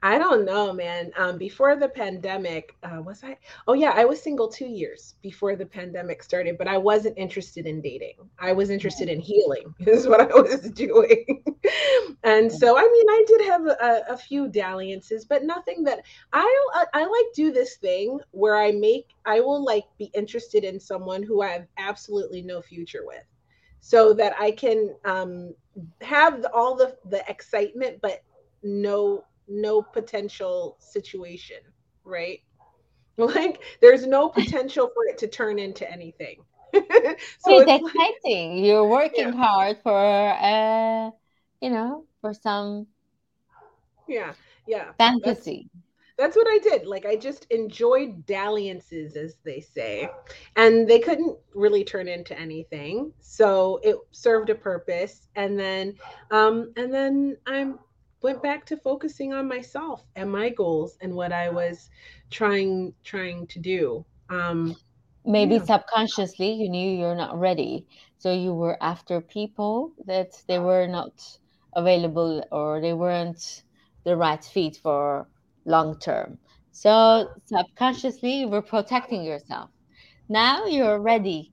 I don't know, man. Um, before the pandemic, uh, was I? Oh, yeah, I was single two years before the pandemic started, but I wasn't interested in dating. I was interested in healing, is what I was doing. and so, I mean, I did have a, a few dalliances, but nothing that I, I, I like do this thing where I make, I will like be interested in someone who I have absolutely no future with so that I can um, have all the, the excitement, but no no potential situation, right? Like there's no potential for it to turn into anything. so it's, exciting. Like, You're working yeah. hard for uh you know, for some yeah, yeah. Fantasy. That's, that's what I did. Like I just enjoyed dalliances, as they say, and they couldn't really turn into anything. So it served a purpose, and then, um, and then I'm went back to focusing on myself and my goals and what I was trying trying to do. Um, Maybe yeah. subconsciously you knew you're not ready, so you were after people that they were not available or they weren't the right fit for long term. So subconsciously you were protecting yourself. Now you're ready,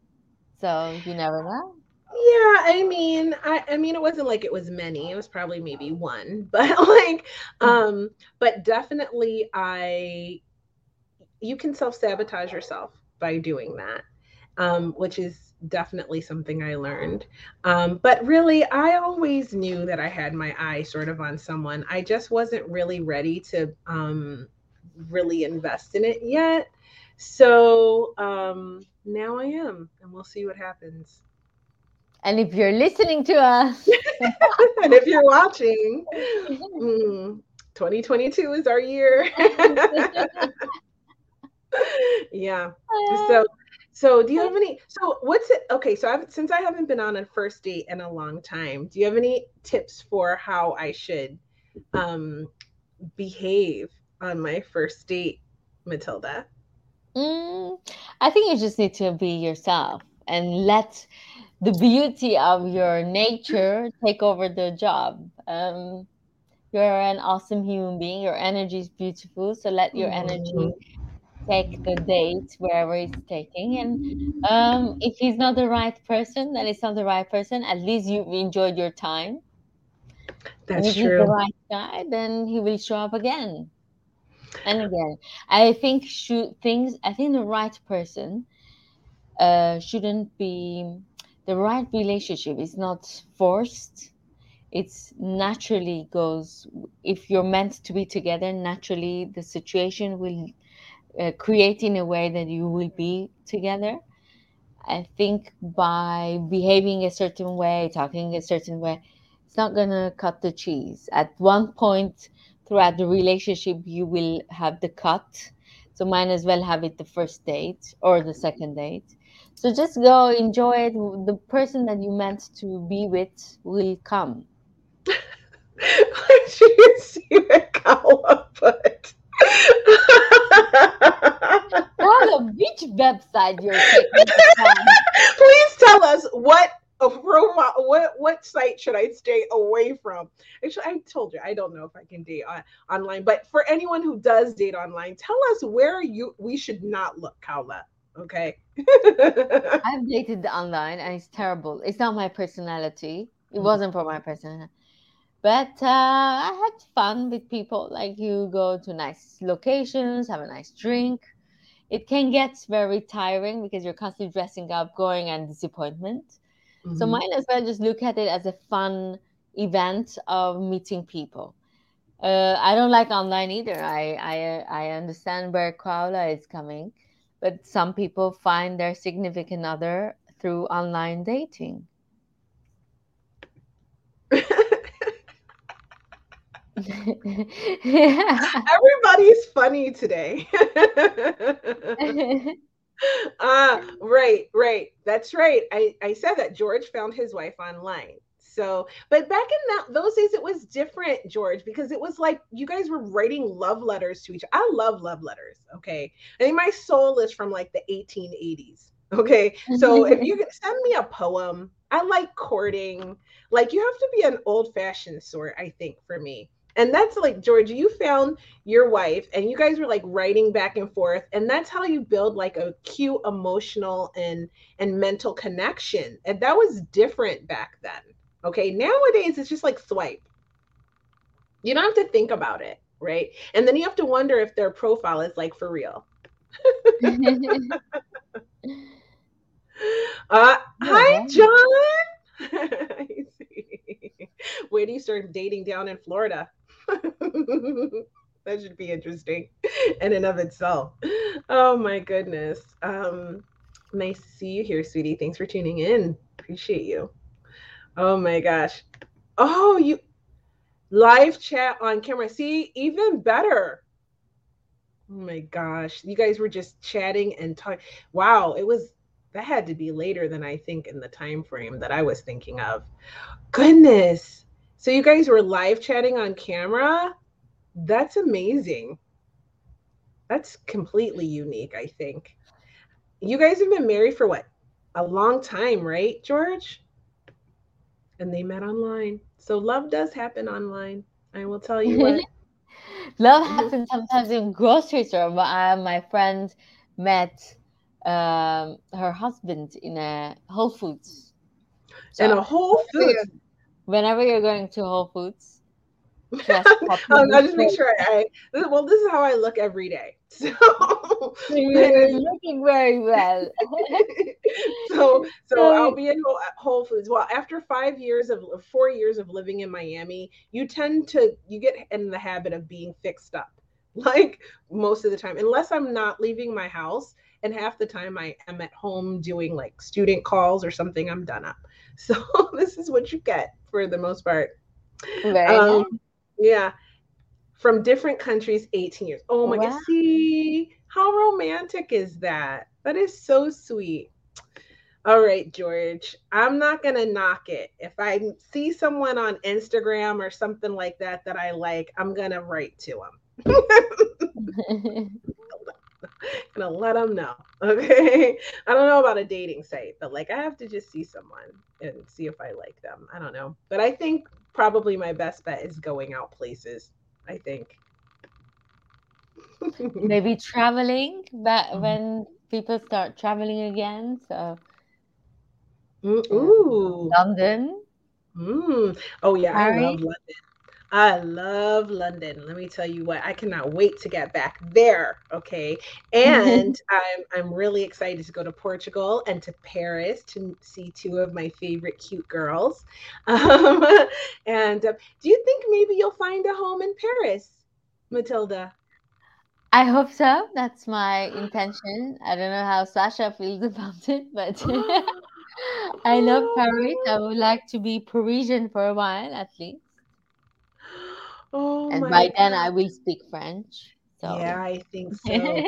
so you never know. Yeah, I mean, I, I mean, it wasn't like it was many. It was probably maybe one, but like, mm. um, but definitely, I, you can self sabotage yourself by doing that, um, which is definitely something I learned. Um, but really, I always knew that I had my eye sort of on someone. I just wasn't really ready to um, really invest in it yet. So um, now I am, and we'll see what happens. And if you're listening to us, and if you're watching, mm, 2022 is our year. yeah. So, so do you have any? So, what's it? Okay, so I've since I haven't been on a first date in a long time. Do you have any tips for how I should um, behave on my first date, Matilda? Mm, I think you just need to be yourself and let the beauty of your nature take over the job. Um, you're an awesome human being. Your energy is beautiful. So let your energy mm-hmm. take the date wherever it's taking. And um, if he's not the right person, then it's not the right person. At least you've enjoyed your time. That's if true. He's the right guy, then he will show up again and again. I think should things. I think the right person uh, shouldn't be the right relationship is not forced. It's naturally goes if you're meant to be together naturally the situation will uh, create in a way that you will be together. I think by behaving a certain way talking a certain way it's not to cut the cheese. At one point throughout the relationship you will have the cut so might as well have it the first date or the second date so just go enjoy it. The person that you meant to be with will come. Did you see the put? Carla, which website you're taking? Please tell us what what what site should I stay away from? Actually, I told you I don't know if I can date on, online, but for anyone who does date online, tell us where you we should not look, Kaula. Okay. I've dated online and it's terrible. It's not my personality. It mm. wasn't for my personality. But uh, I had fun with people. Like you go to nice locations, have a nice drink. It can get very tiring because you're constantly dressing up, going and disappointment. Mm-hmm. So might as well just look at it as a fun event of meeting people. Uh, I don't like online either. I I I understand where Kaula is coming but some people find their significant other through online dating. Everybody's funny today. Ah, uh, right, right. That's right. I, I said that George found his wife online. So, but back in that those days, it was different, George, because it was like you guys were writing love letters to each. I love love letters. Okay, I mean, my soul is from like the 1880s. Okay, so if you send me a poem, I like courting. Like you have to be an old fashioned sort, I think, for me. And that's like George, you found your wife and you guys were like writing back and forth. And that's how you build like a cute emotional and and mental connection. And that was different back then. Okay. Nowadays it's just like swipe. You don't have to think about it, right? And then you have to wonder if their profile is like for real. uh, hi, John. Where do you start dating down in Florida? that should be interesting in and of itself. Oh my goodness. Um, nice to see you here, sweetie. Thanks for tuning in. Appreciate you. Oh my gosh. Oh, you live chat on camera. See, even better. Oh my gosh. You guys were just chatting and talking. Wow, it was that had to be later than I think in the time frame that I was thinking of. Goodness. So you guys were live chatting on camera? That's amazing. That's completely unique, I think. You guys have been married for what? A long time, right, George? And they met online. So love does happen online. I will tell you what. love happens sometimes in grocery store. Uh, my friend met um, her husband in a Whole Foods. So in a Whole Foods whenever you're going to Whole Foods, just um, I just make sure I, I, well this is how I look every day. So you're looking very well. so so I'll be in Whole Foods. Well, after five years of four years of living in Miami, you tend to you get in the habit of being fixed up. Like most of the time, unless I'm not leaving my house, and half the time I am at home doing like student calls or something, I'm done up. So this is what you get for the most part. Very um, nice. Yeah. From different countries, 18 years. Oh my wow. God. See, how romantic is that? That is so sweet. All right, George, I'm not going to knock it. If I see someone on Instagram or something like that that I like, I'm going to write to them. gonna let them know. Okay. I don't know about a dating site, but like I have to just see someone and see if I like them. I don't know. But I think probably my best bet is going out places. I think. Maybe traveling but mm-hmm. when people start traveling again. So mm, Ooh. London. Mm. Oh yeah, Paris. I love London. I love London. Let me tell you what, I cannot wait to get back there. Okay. And I'm, I'm really excited to go to Portugal and to Paris to see two of my favorite cute girls. Um, and uh, do you think maybe you'll find a home in Paris, Matilda? I hope so. That's my intention. I don't know how Sasha feels about it, but I love Paris. I would like to be Parisian for a while at least. Oh, and by God. then I will speak French. So yeah, I think so.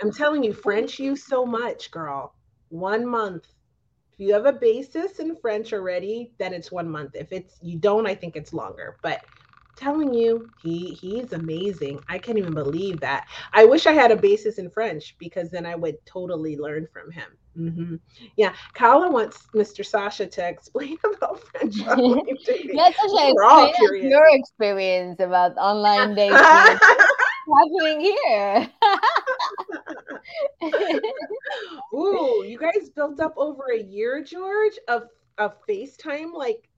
I'm telling you, French use so much, girl. One month. If you have a basis in French already, then it's one month. If it's you don't, I think it's longer. But telling you, he he's amazing. I can't even believe that. I wish I had a basis in French because then I would totally learn from him. Mm-hmm. Yeah, Kala wants Mr. Sasha to explain about French online dating. yeah, Sasha, your experience about online dating. happening here? Ooh, you guys built up over a year, George, of of FaceTime, like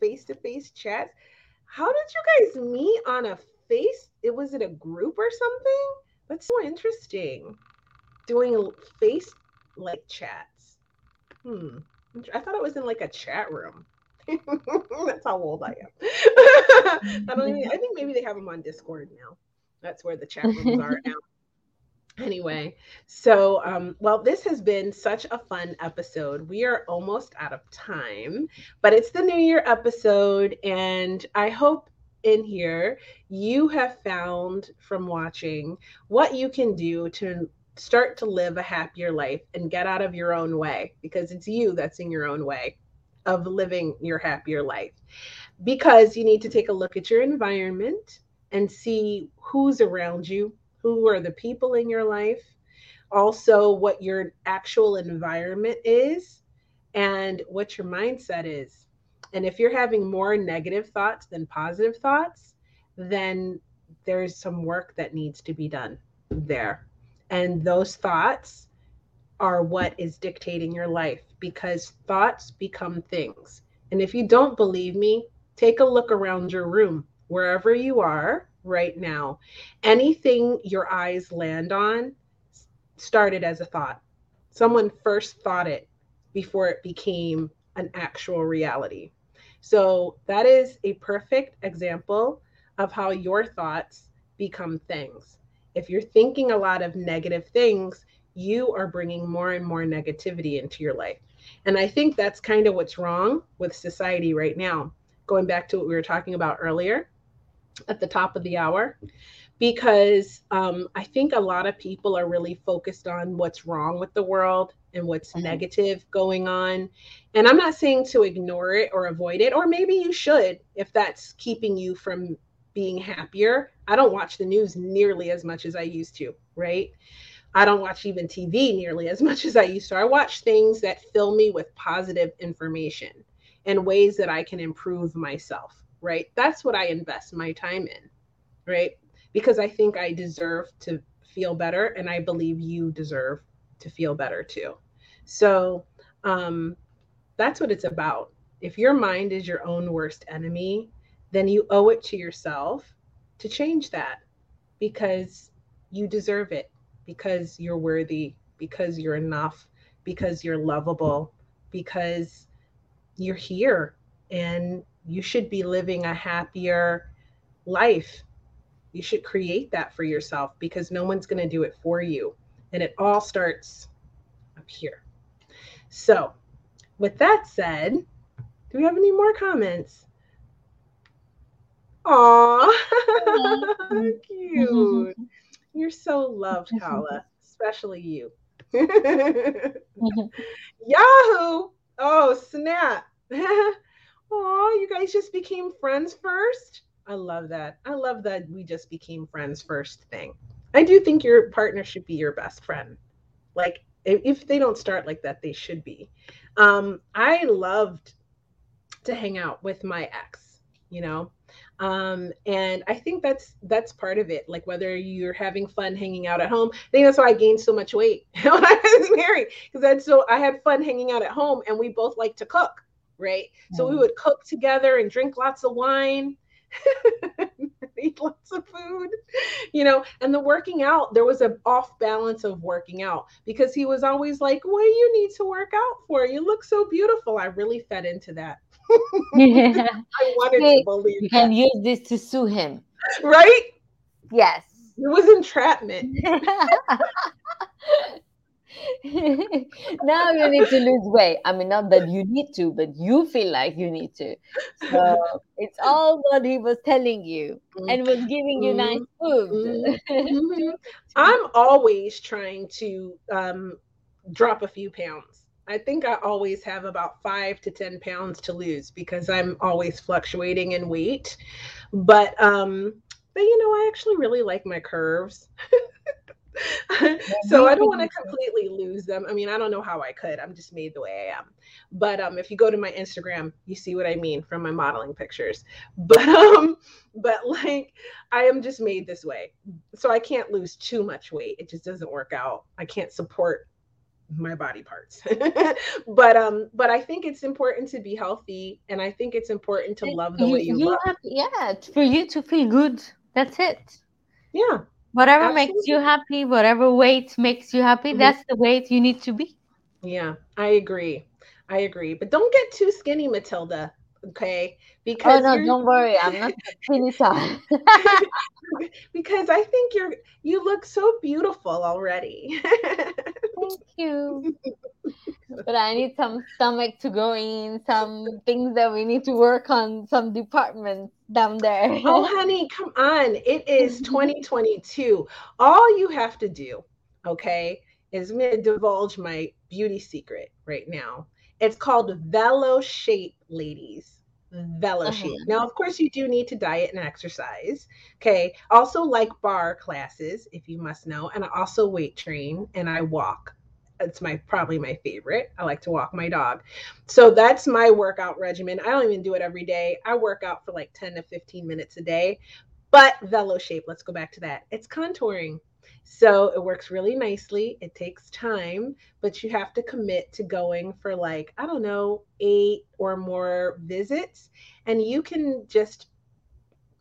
face to face chats. How did you guys meet on a face? It was it a group or something? That's so interesting. Doing face like chats. Hmm. I thought it was in like a chat room. That's how old I am. I don't even, I think maybe they have them on Discord now. That's where the chat rooms are now. Anyway, so um, well, this has been such a fun episode. We are almost out of time, but it's the New Year episode, and I hope in here you have found from watching what you can do to start to live a happier life and get out of your own way because it's you that's in your own way of living your happier life. Because you need to take a look at your environment and see who's around you, who are the people in your life, also what your actual environment is, and what your mindset is. And if you're having more negative thoughts than positive thoughts, then there's some work that needs to be done there. And those thoughts are what is dictating your life because thoughts become things. And if you don't believe me, take a look around your room, wherever you are right now. Anything your eyes land on started as a thought. Someone first thought it before it became an actual reality. So that is a perfect example of how your thoughts become things. If you're thinking a lot of negative things, you are bringing more and more negativity into your life. And I think that's kind of what's wrong with society right now. Going back to what we were talking about earlier at the top of the hour, because um, I think a lot of people are really focused on what's wrong with the world and what's mm-hmm. negative going on. And I'm not saying to ignore it or avoid it, or maybe you should if that's keeping you from being happier. I don't watch the news nearly as much as I used to, right? I don't watch even TV nearly as much as I used to. I watch things that fill me with positive information and ways that I can improve myself, right? That's what I invest my time in, right? Because I think I deserve to feel better and I believe you deserve to feel better too. So, um, that's what it's about. If your mind is your own worst enemy, then you owe it to yourself to change that because you deserve it, because you're worthy, because you're enough, because you're lovable, because you're here and you should be living a happier life. You should create that for yourself because no one's going to do it for you. And it all starts up here. So, with that said, do we have any more comments? Aw, cute. You're so loved, Kala, especially you. Yahoo! Oh, snap. Oh, you guys just became friends first? I love that. I love that we just became friends first thing. I do think your partner should be your best friend. Like, if they don't start like that, they should be. Um, I loved to hang out with my ex, you know, um, and i think that's that's part of it like whether you're having fun hanging out at home i think that's why i gained so much weight when i was married because that's so i had fun hanging out at home and we both like to cook right mm. so we mm. would cook together and drink lots of wine eat lots of food you know and the working out there was an off balance of working out because he was always like what do you need to work out for you look so beautiful i really fed into that yeah. I wanted to believe. You can use this to sue him. Right? Yes. It was entrapment. now you need to lose weight. I mean, not that you need to, but you feel like you need to. So it's all what he was telling you and was giving you nice food. Mm-hmm. I'm always trying to um, drop a few pounds. I think I always have about five to 10 pounds to lose because I'm always fluctuating in weight. But, um, but you know, I actually really like my curves. so I don't want to completely lose them. I mean, I don't know how I could. I'm just made the way I am. But um, if you go to my Instagram, you see what I mean from my modeling pictures. But um, but like I am just made this way, so I can't lose too much weight. It just doesn't work out. I can't support my body parts but um but i think it's important to be healthy and i think it's important to love the you, way you, you have, yeah for you to feel good that's it yeah whatever absolutely. makes you happy whatever weight makes you happy mm-hmm. that's the weight you need to be. Yeah i agree. I agree. But don't get too skinny matilda okay? Because oh no don't worry. I'm not skinny because i think you're you look so beautiful already Thank you. but I need some stomach to go in, some things that we need to work on, some departments down there. oh, honey, come on. It is 2022. All you have to do, okay, is I'm going to divulge my beauty secret right now. It's called VelaShape, ladies. VelaShape. Uh-huh. Now, of course, you do need to diet and exercise. Okay. Also, like barre classes, if you must know, and I also weight train and I walk. It's my probably my favorite. I like to walk my dog. So that's my workout regimen. I don't even do it every day. I work out for like 10 to 15 minutes a day. But VelaShape, let's go back to that. It's contouring. So it works really nicely. It takes time, but you have to commit to going for like, I don't know, eight or more visits. And you can just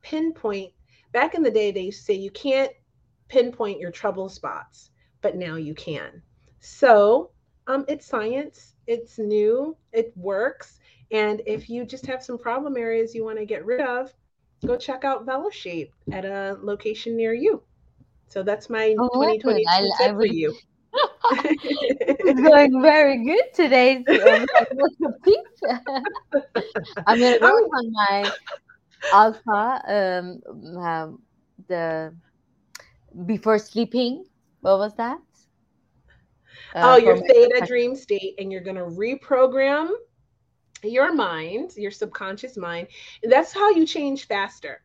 pinpoint. Back in the day, they used to say you can't pinpoint your trouble spots, but now you can. So um, it's science, it's new, it works. And if you just have some problem areas you want to get rid of, go check out VelaShape at a location near you. So that's my oh, 2022 I, tip I for you. it's going very good today. I'm gonna work on my alpha. Um, um, the before sleeping. What was that? Uh, oh, your theta dream state, and you're gonna reprogram your mind, your subconscious mind. And that's how you change faster.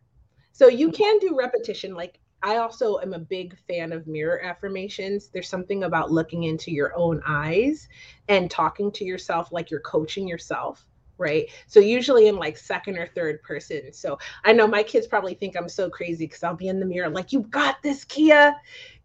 So you can do repetition, like I also am a big fan of mirror affirmations. There's something about looking into your own eyes and talking to yourself like you're coaching yourself, right? So usually in like second or third person. So I know my kids probably think I'm so crazy because I'll be in the mirror like, you got this, Kia.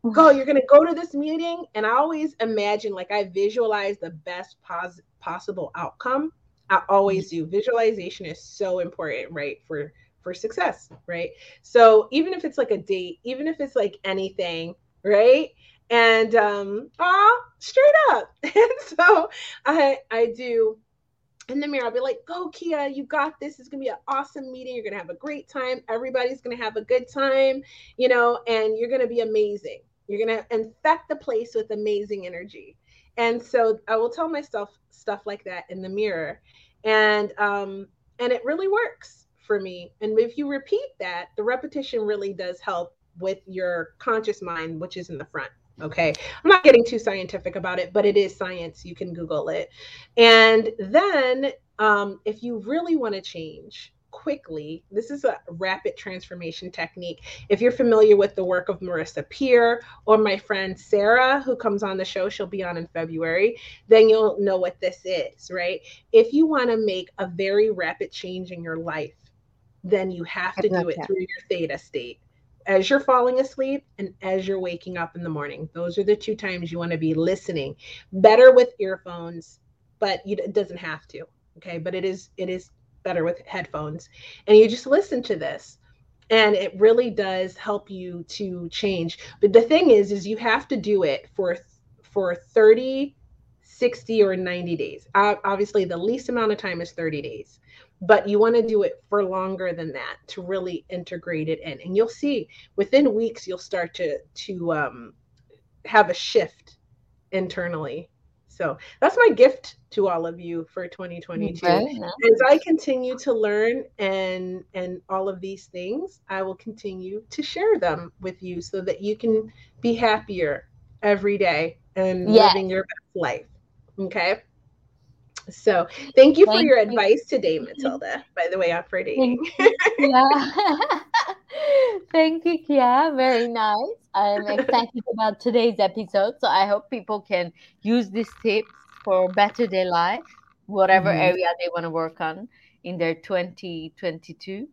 Mm-hmm. Go, you're gonna go to this meeting. And I always imagine like I visualize the best pos- possible outcome. I always mm-hmm. do. Visualization is so important, right? For for success, right? So even if it's like a date, even if it's like anything, right? And um, ah, straight up. and so I I do in the mirror, I'll be like, go, Kia, you got this. It's gonna be an awesome meeting. You're gonna have a great time. Everybody's gonna have a good time, you know, and you're gonna be amazing. You're gonna infect the place with amazing energy. And so I will tell myself stuff like that in the mirror. And um, and it really works for me. And if you repeat that, the repetition really does help with your conscious mind, which is in the front. Okay. I'm not getting too scientific about it, but it is science. You can Google it. And then um, if you really want to change, quickly. This is a rapid transformation technique. If you're familiar with the work of Marissa Peer or my friend Sarah, who comes on the show, she'll be on in February, then you'll know what this is, right? If you want to make a very rapid change in your life, then you have to do it that. through your theta state as you're falling asleep and as you're waking up in the morning. Those are the two times you want to be listening. Better with earphones, but you, it doesn't have to. Okay, but it is it is better with headphones, and you just listen to this, and it really does help you to change. But the thing is, is you have to do it for for 30 60 or 90 days. Uh, obviously, the least amount of time is 30 days but you want to do it for longer than that to really integrate it in and you'll see within weeks you'll start to to um, have a shift internally so that's my gift to all of you for 2022 okay. as i continue to learn and and all of these things i will continue to share them with you so that you can be happier every day and yes. living your best life okay so thank you thank for your you. advice today, Matilda, by the way, for dating. yeah. thank you, Kia. Very nice. I'm excited about today's episode. So I hope people can use these tips for better their life, whatever mm-hmm. area they want to work on in their 2022.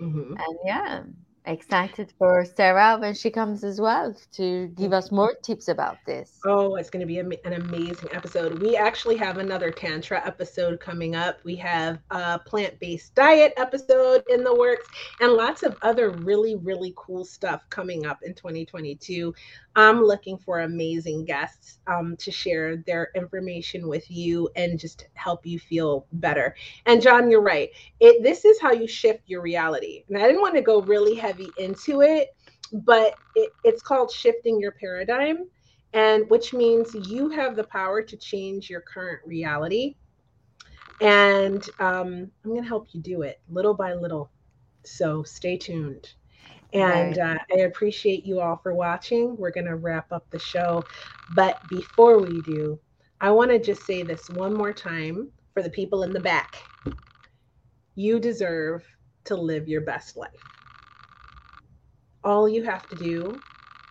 Mm-hmm. And yeah excited for Sarah when she comes as well to give us more tips about this. Oh, it's going to be an amazing episode. We actually have another Tantra episode coming up. We have a plant based diet episode in the works and lots of other really, really cool stuff coming up in 2022. I'm looking for amazing guests um, to share their information with you and just help you feel better. And John, you're right. It this is how you shift your reality. And I didn't want to go really heavy into it, but it, it's called shifting your paradigm, and which means you have the power to change your current reality. And um, I'm going to help you do it little by little. So stay tuned. And right. uh, I appreciate you all for watching. We're going to wrap up the show. But before we do, I want to just say this one more time for the people in the back. You deserve to live your best life. All you have to do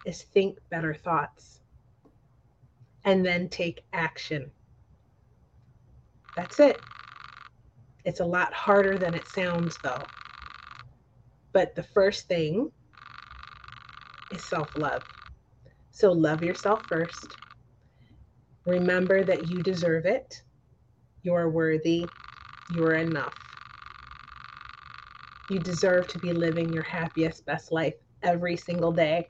is think better thoughts and then take action. That's it. It's a lot harder than it sounds, though. But the first thing is self love. So love yourself first. Remember that you deserve it. You're worthy. You're enough. You deserve to be living your happiest, best life every single day.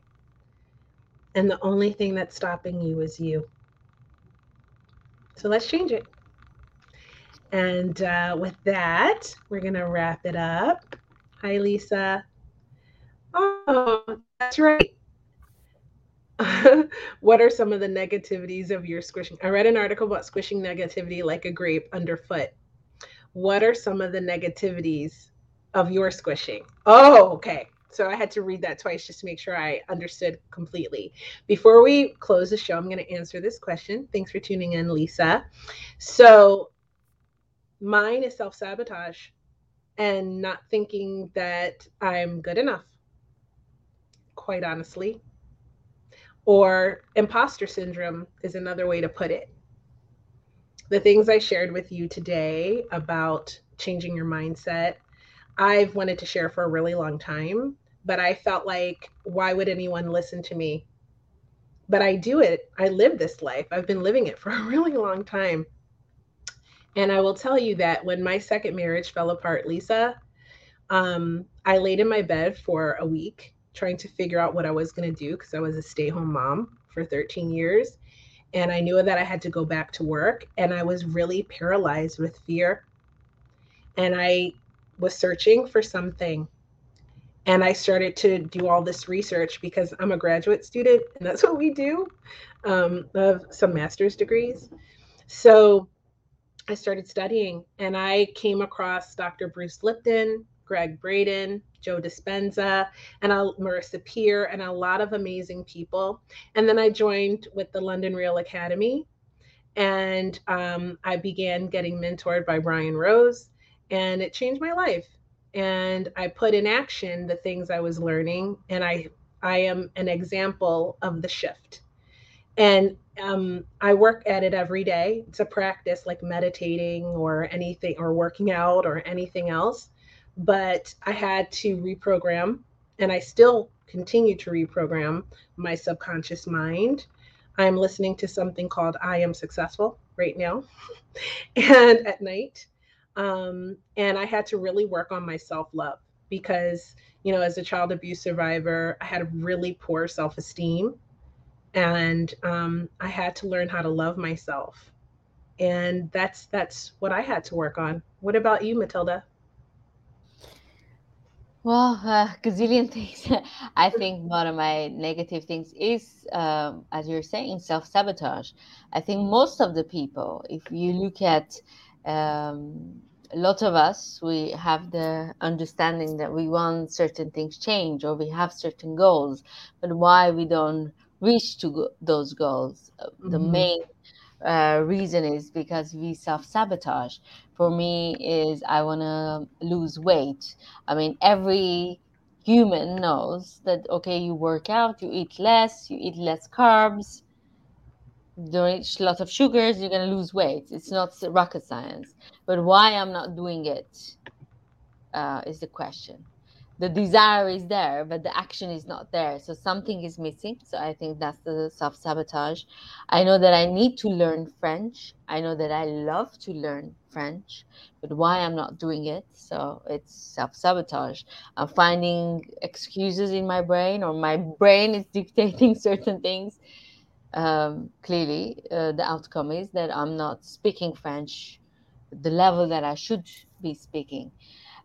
And the only thing that's stopping you is you. So let's change it. And uh, with that, we're going to wrap it up. Hi, Lisa. Oh, that's right. what are some of the negativities of your squishing? I read an article about squishing negativity like a grape underfoot. What are some of the negativities of your squishing? Oh, okay. So I had to read that twice just to make sure I understood completely. Before we close the show, I'm going to answer this question. Thanks for tuning in, Lisa. So mine is self sabotage and not thinking that I'm good enough, quite honestly. Or imposter syndrome is another way to put it. The things I shared with you today about changing your mindset, I've wanted to share for a really long time, but I felt like, why would anyone listen to me? But I do it. I live this life. I've been living it for a really long time. And I will tell you that when my second marriage fell apart, Lisa, um, I laid in my bed for a week trying to figure out what I was going to do because I was a stay home mom for 13 years. And I knew that I had to go back to work. And I was really paralyzed with fear. And I was searching for something. And I started to do all this research because I'm a graduate student and that's what we do um, of some master's degrees. So I started studying and I came across Dr. Bruce Lipton, Gregg Braden, Joe Dispenza, and Marissa Peer, and a lot of amazing people. And then I joined with the London Real Academy, and um, I began getting mentored by Brian Rose, and it changed my life. And I put in action the things I was learning, and I I am an example of the shift. And um, I work at it every day. A practice like meditating or anything, or working out or anything else but I had to reprogram, and I still continue to reprogram my subconscious mind. I'm listening to something called I Am Successful right now, and at night. Um, and I had to really work on my self love because, you know, as a child abuse survivor, I had a really poor self esteem. And um, I had to learn how to love myself. And that's that's what I had to work on. What about you, Matilda? Well, uh, gazillion things. I think one of my negative things is, um, as you're saying, self sabotage. I think most of the people, if you look at um, a lot of us, we have the understanding that we want certain things change or we have certain goals, but why we don't reach to go- those goals. Mm-hmm. The main uh, reason is because we self sabotage. For me, is I want to lose weight. I mean, every human knows that okay, you work out, you eat less, you eat less carbs, don't eat a lot of sugars, you're gonna lose weight. It's not rocket science. But why I'm not doing it uh, is the question. The desire is there but the action is not there. So something is missing. So i think that's the self-sabotage. I know that i need to learn french. I know that i love to learn french but why i'm not doing it? So it's self-sabotage. I'm finding excuses in my brain or my brain is dictating certain things um, clearly uh, the outcome is that i'm not speaking french the level that i should be speaking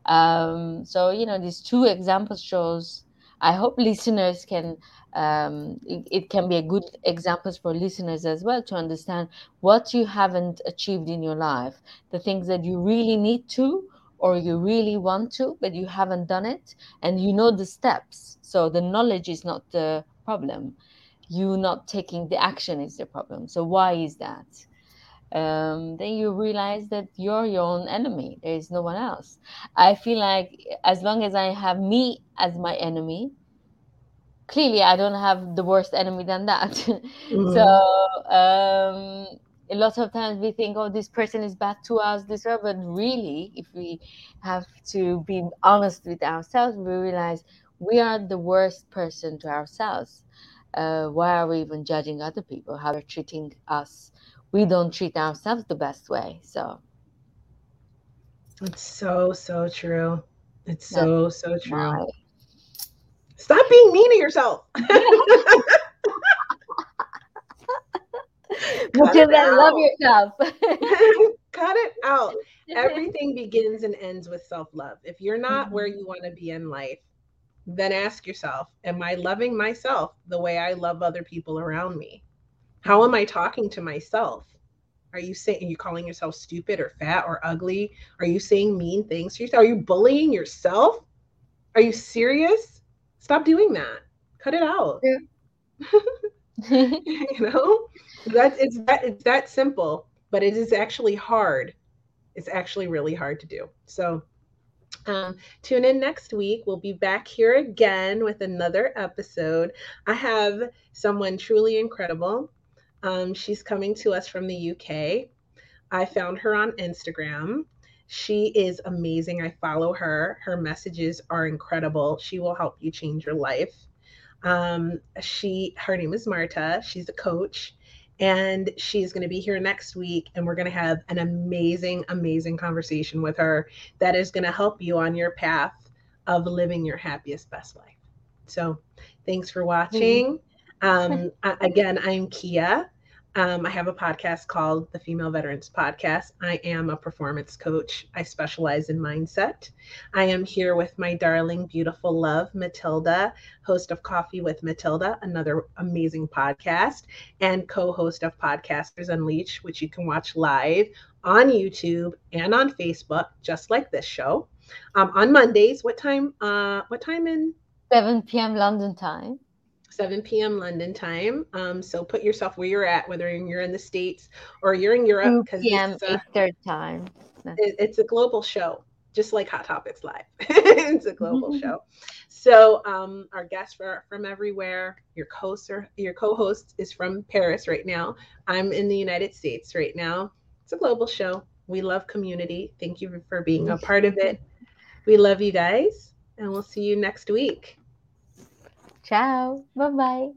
um, so you know, these two examples shows. I hope listeners can. Um, it, it, can be a good examples for listeners as well to understand what you haven't achieved in your life, the things that you really need to, or you really want to, but you haven't done it, and you know the steps. So the knowledge is not the problem. You not taking the action is the problem. So why is that? Um, then you realize that you're your own enemy. There is no one else. I feel like as long as I have me as my enemy, clearly I don't have the worst enemy than that. Mm-hmm. so um, a lot of times we think, oh, this person is bad to us, this, way. but really, if we have to be honest with ourselves, we realize we are the worst person to ourselves. Uh, why are we even judging other people? How they're treating us? We don't treat ourselves the best way. So it's so so true. It's so so true. Stop being mean to yourself. Because then love yourself. Cut it out. Everything begins and ends with self love. If you're not mm-hmm. where you want to be in life, then ask yourself Am I loving myself the way I love other people around me? How am I talking to myself? Are you saying, you're you calling yourself stupid or fat or ugly? Are you saying mean things to yourself? Are you bullying yourself? Are you serious? Stop doing that. Cut it out. Yeah. you know? That's it's that it's that simple, but it is actually hard. It's actually really hard to do. So um, tune in next week. We'll be back here again with another episode. I have someone truly incredible. Um, she's coming to us from the UK. I found her on Instagram. She is amazing. I follow her. Her messages are incredible. She will help you change your life. Um, she, her name is Marta. She's a coach and she's going to be here next week and we're going to have an amazing amazing conversation with her that is going to help you on your path of living your happiest best life. So thanks for watching. Um, again i'm kia um, I have a podcast called the Female Veterans Podcast. I am a performance coach. I specialize in mindset. I am here with my darling, beautiful love, Matilda, host of Coffee with Matilda, another amazing podcast, and co host of Podcasters Unleashed, which you can watch live on YouTube and on Facebook, just like this show. Um, on Mondays, what time? Uh, what time in? 7 p.m. London time. 7 p.m. London time. Um, so put yourself where you're at, whether you're in the States or you're in Europe. because p.m. third time. It, it's a global show, just like Hot Topics Live. it's a global show. So um, our guests are from everywhere. Your co-host, your co-host is from Paris right now. I'm in the United States right now. It's a global show. We love community. Thank you for being a part of it. We love you guys, and we'll see you next week. Ciao. Bye bye.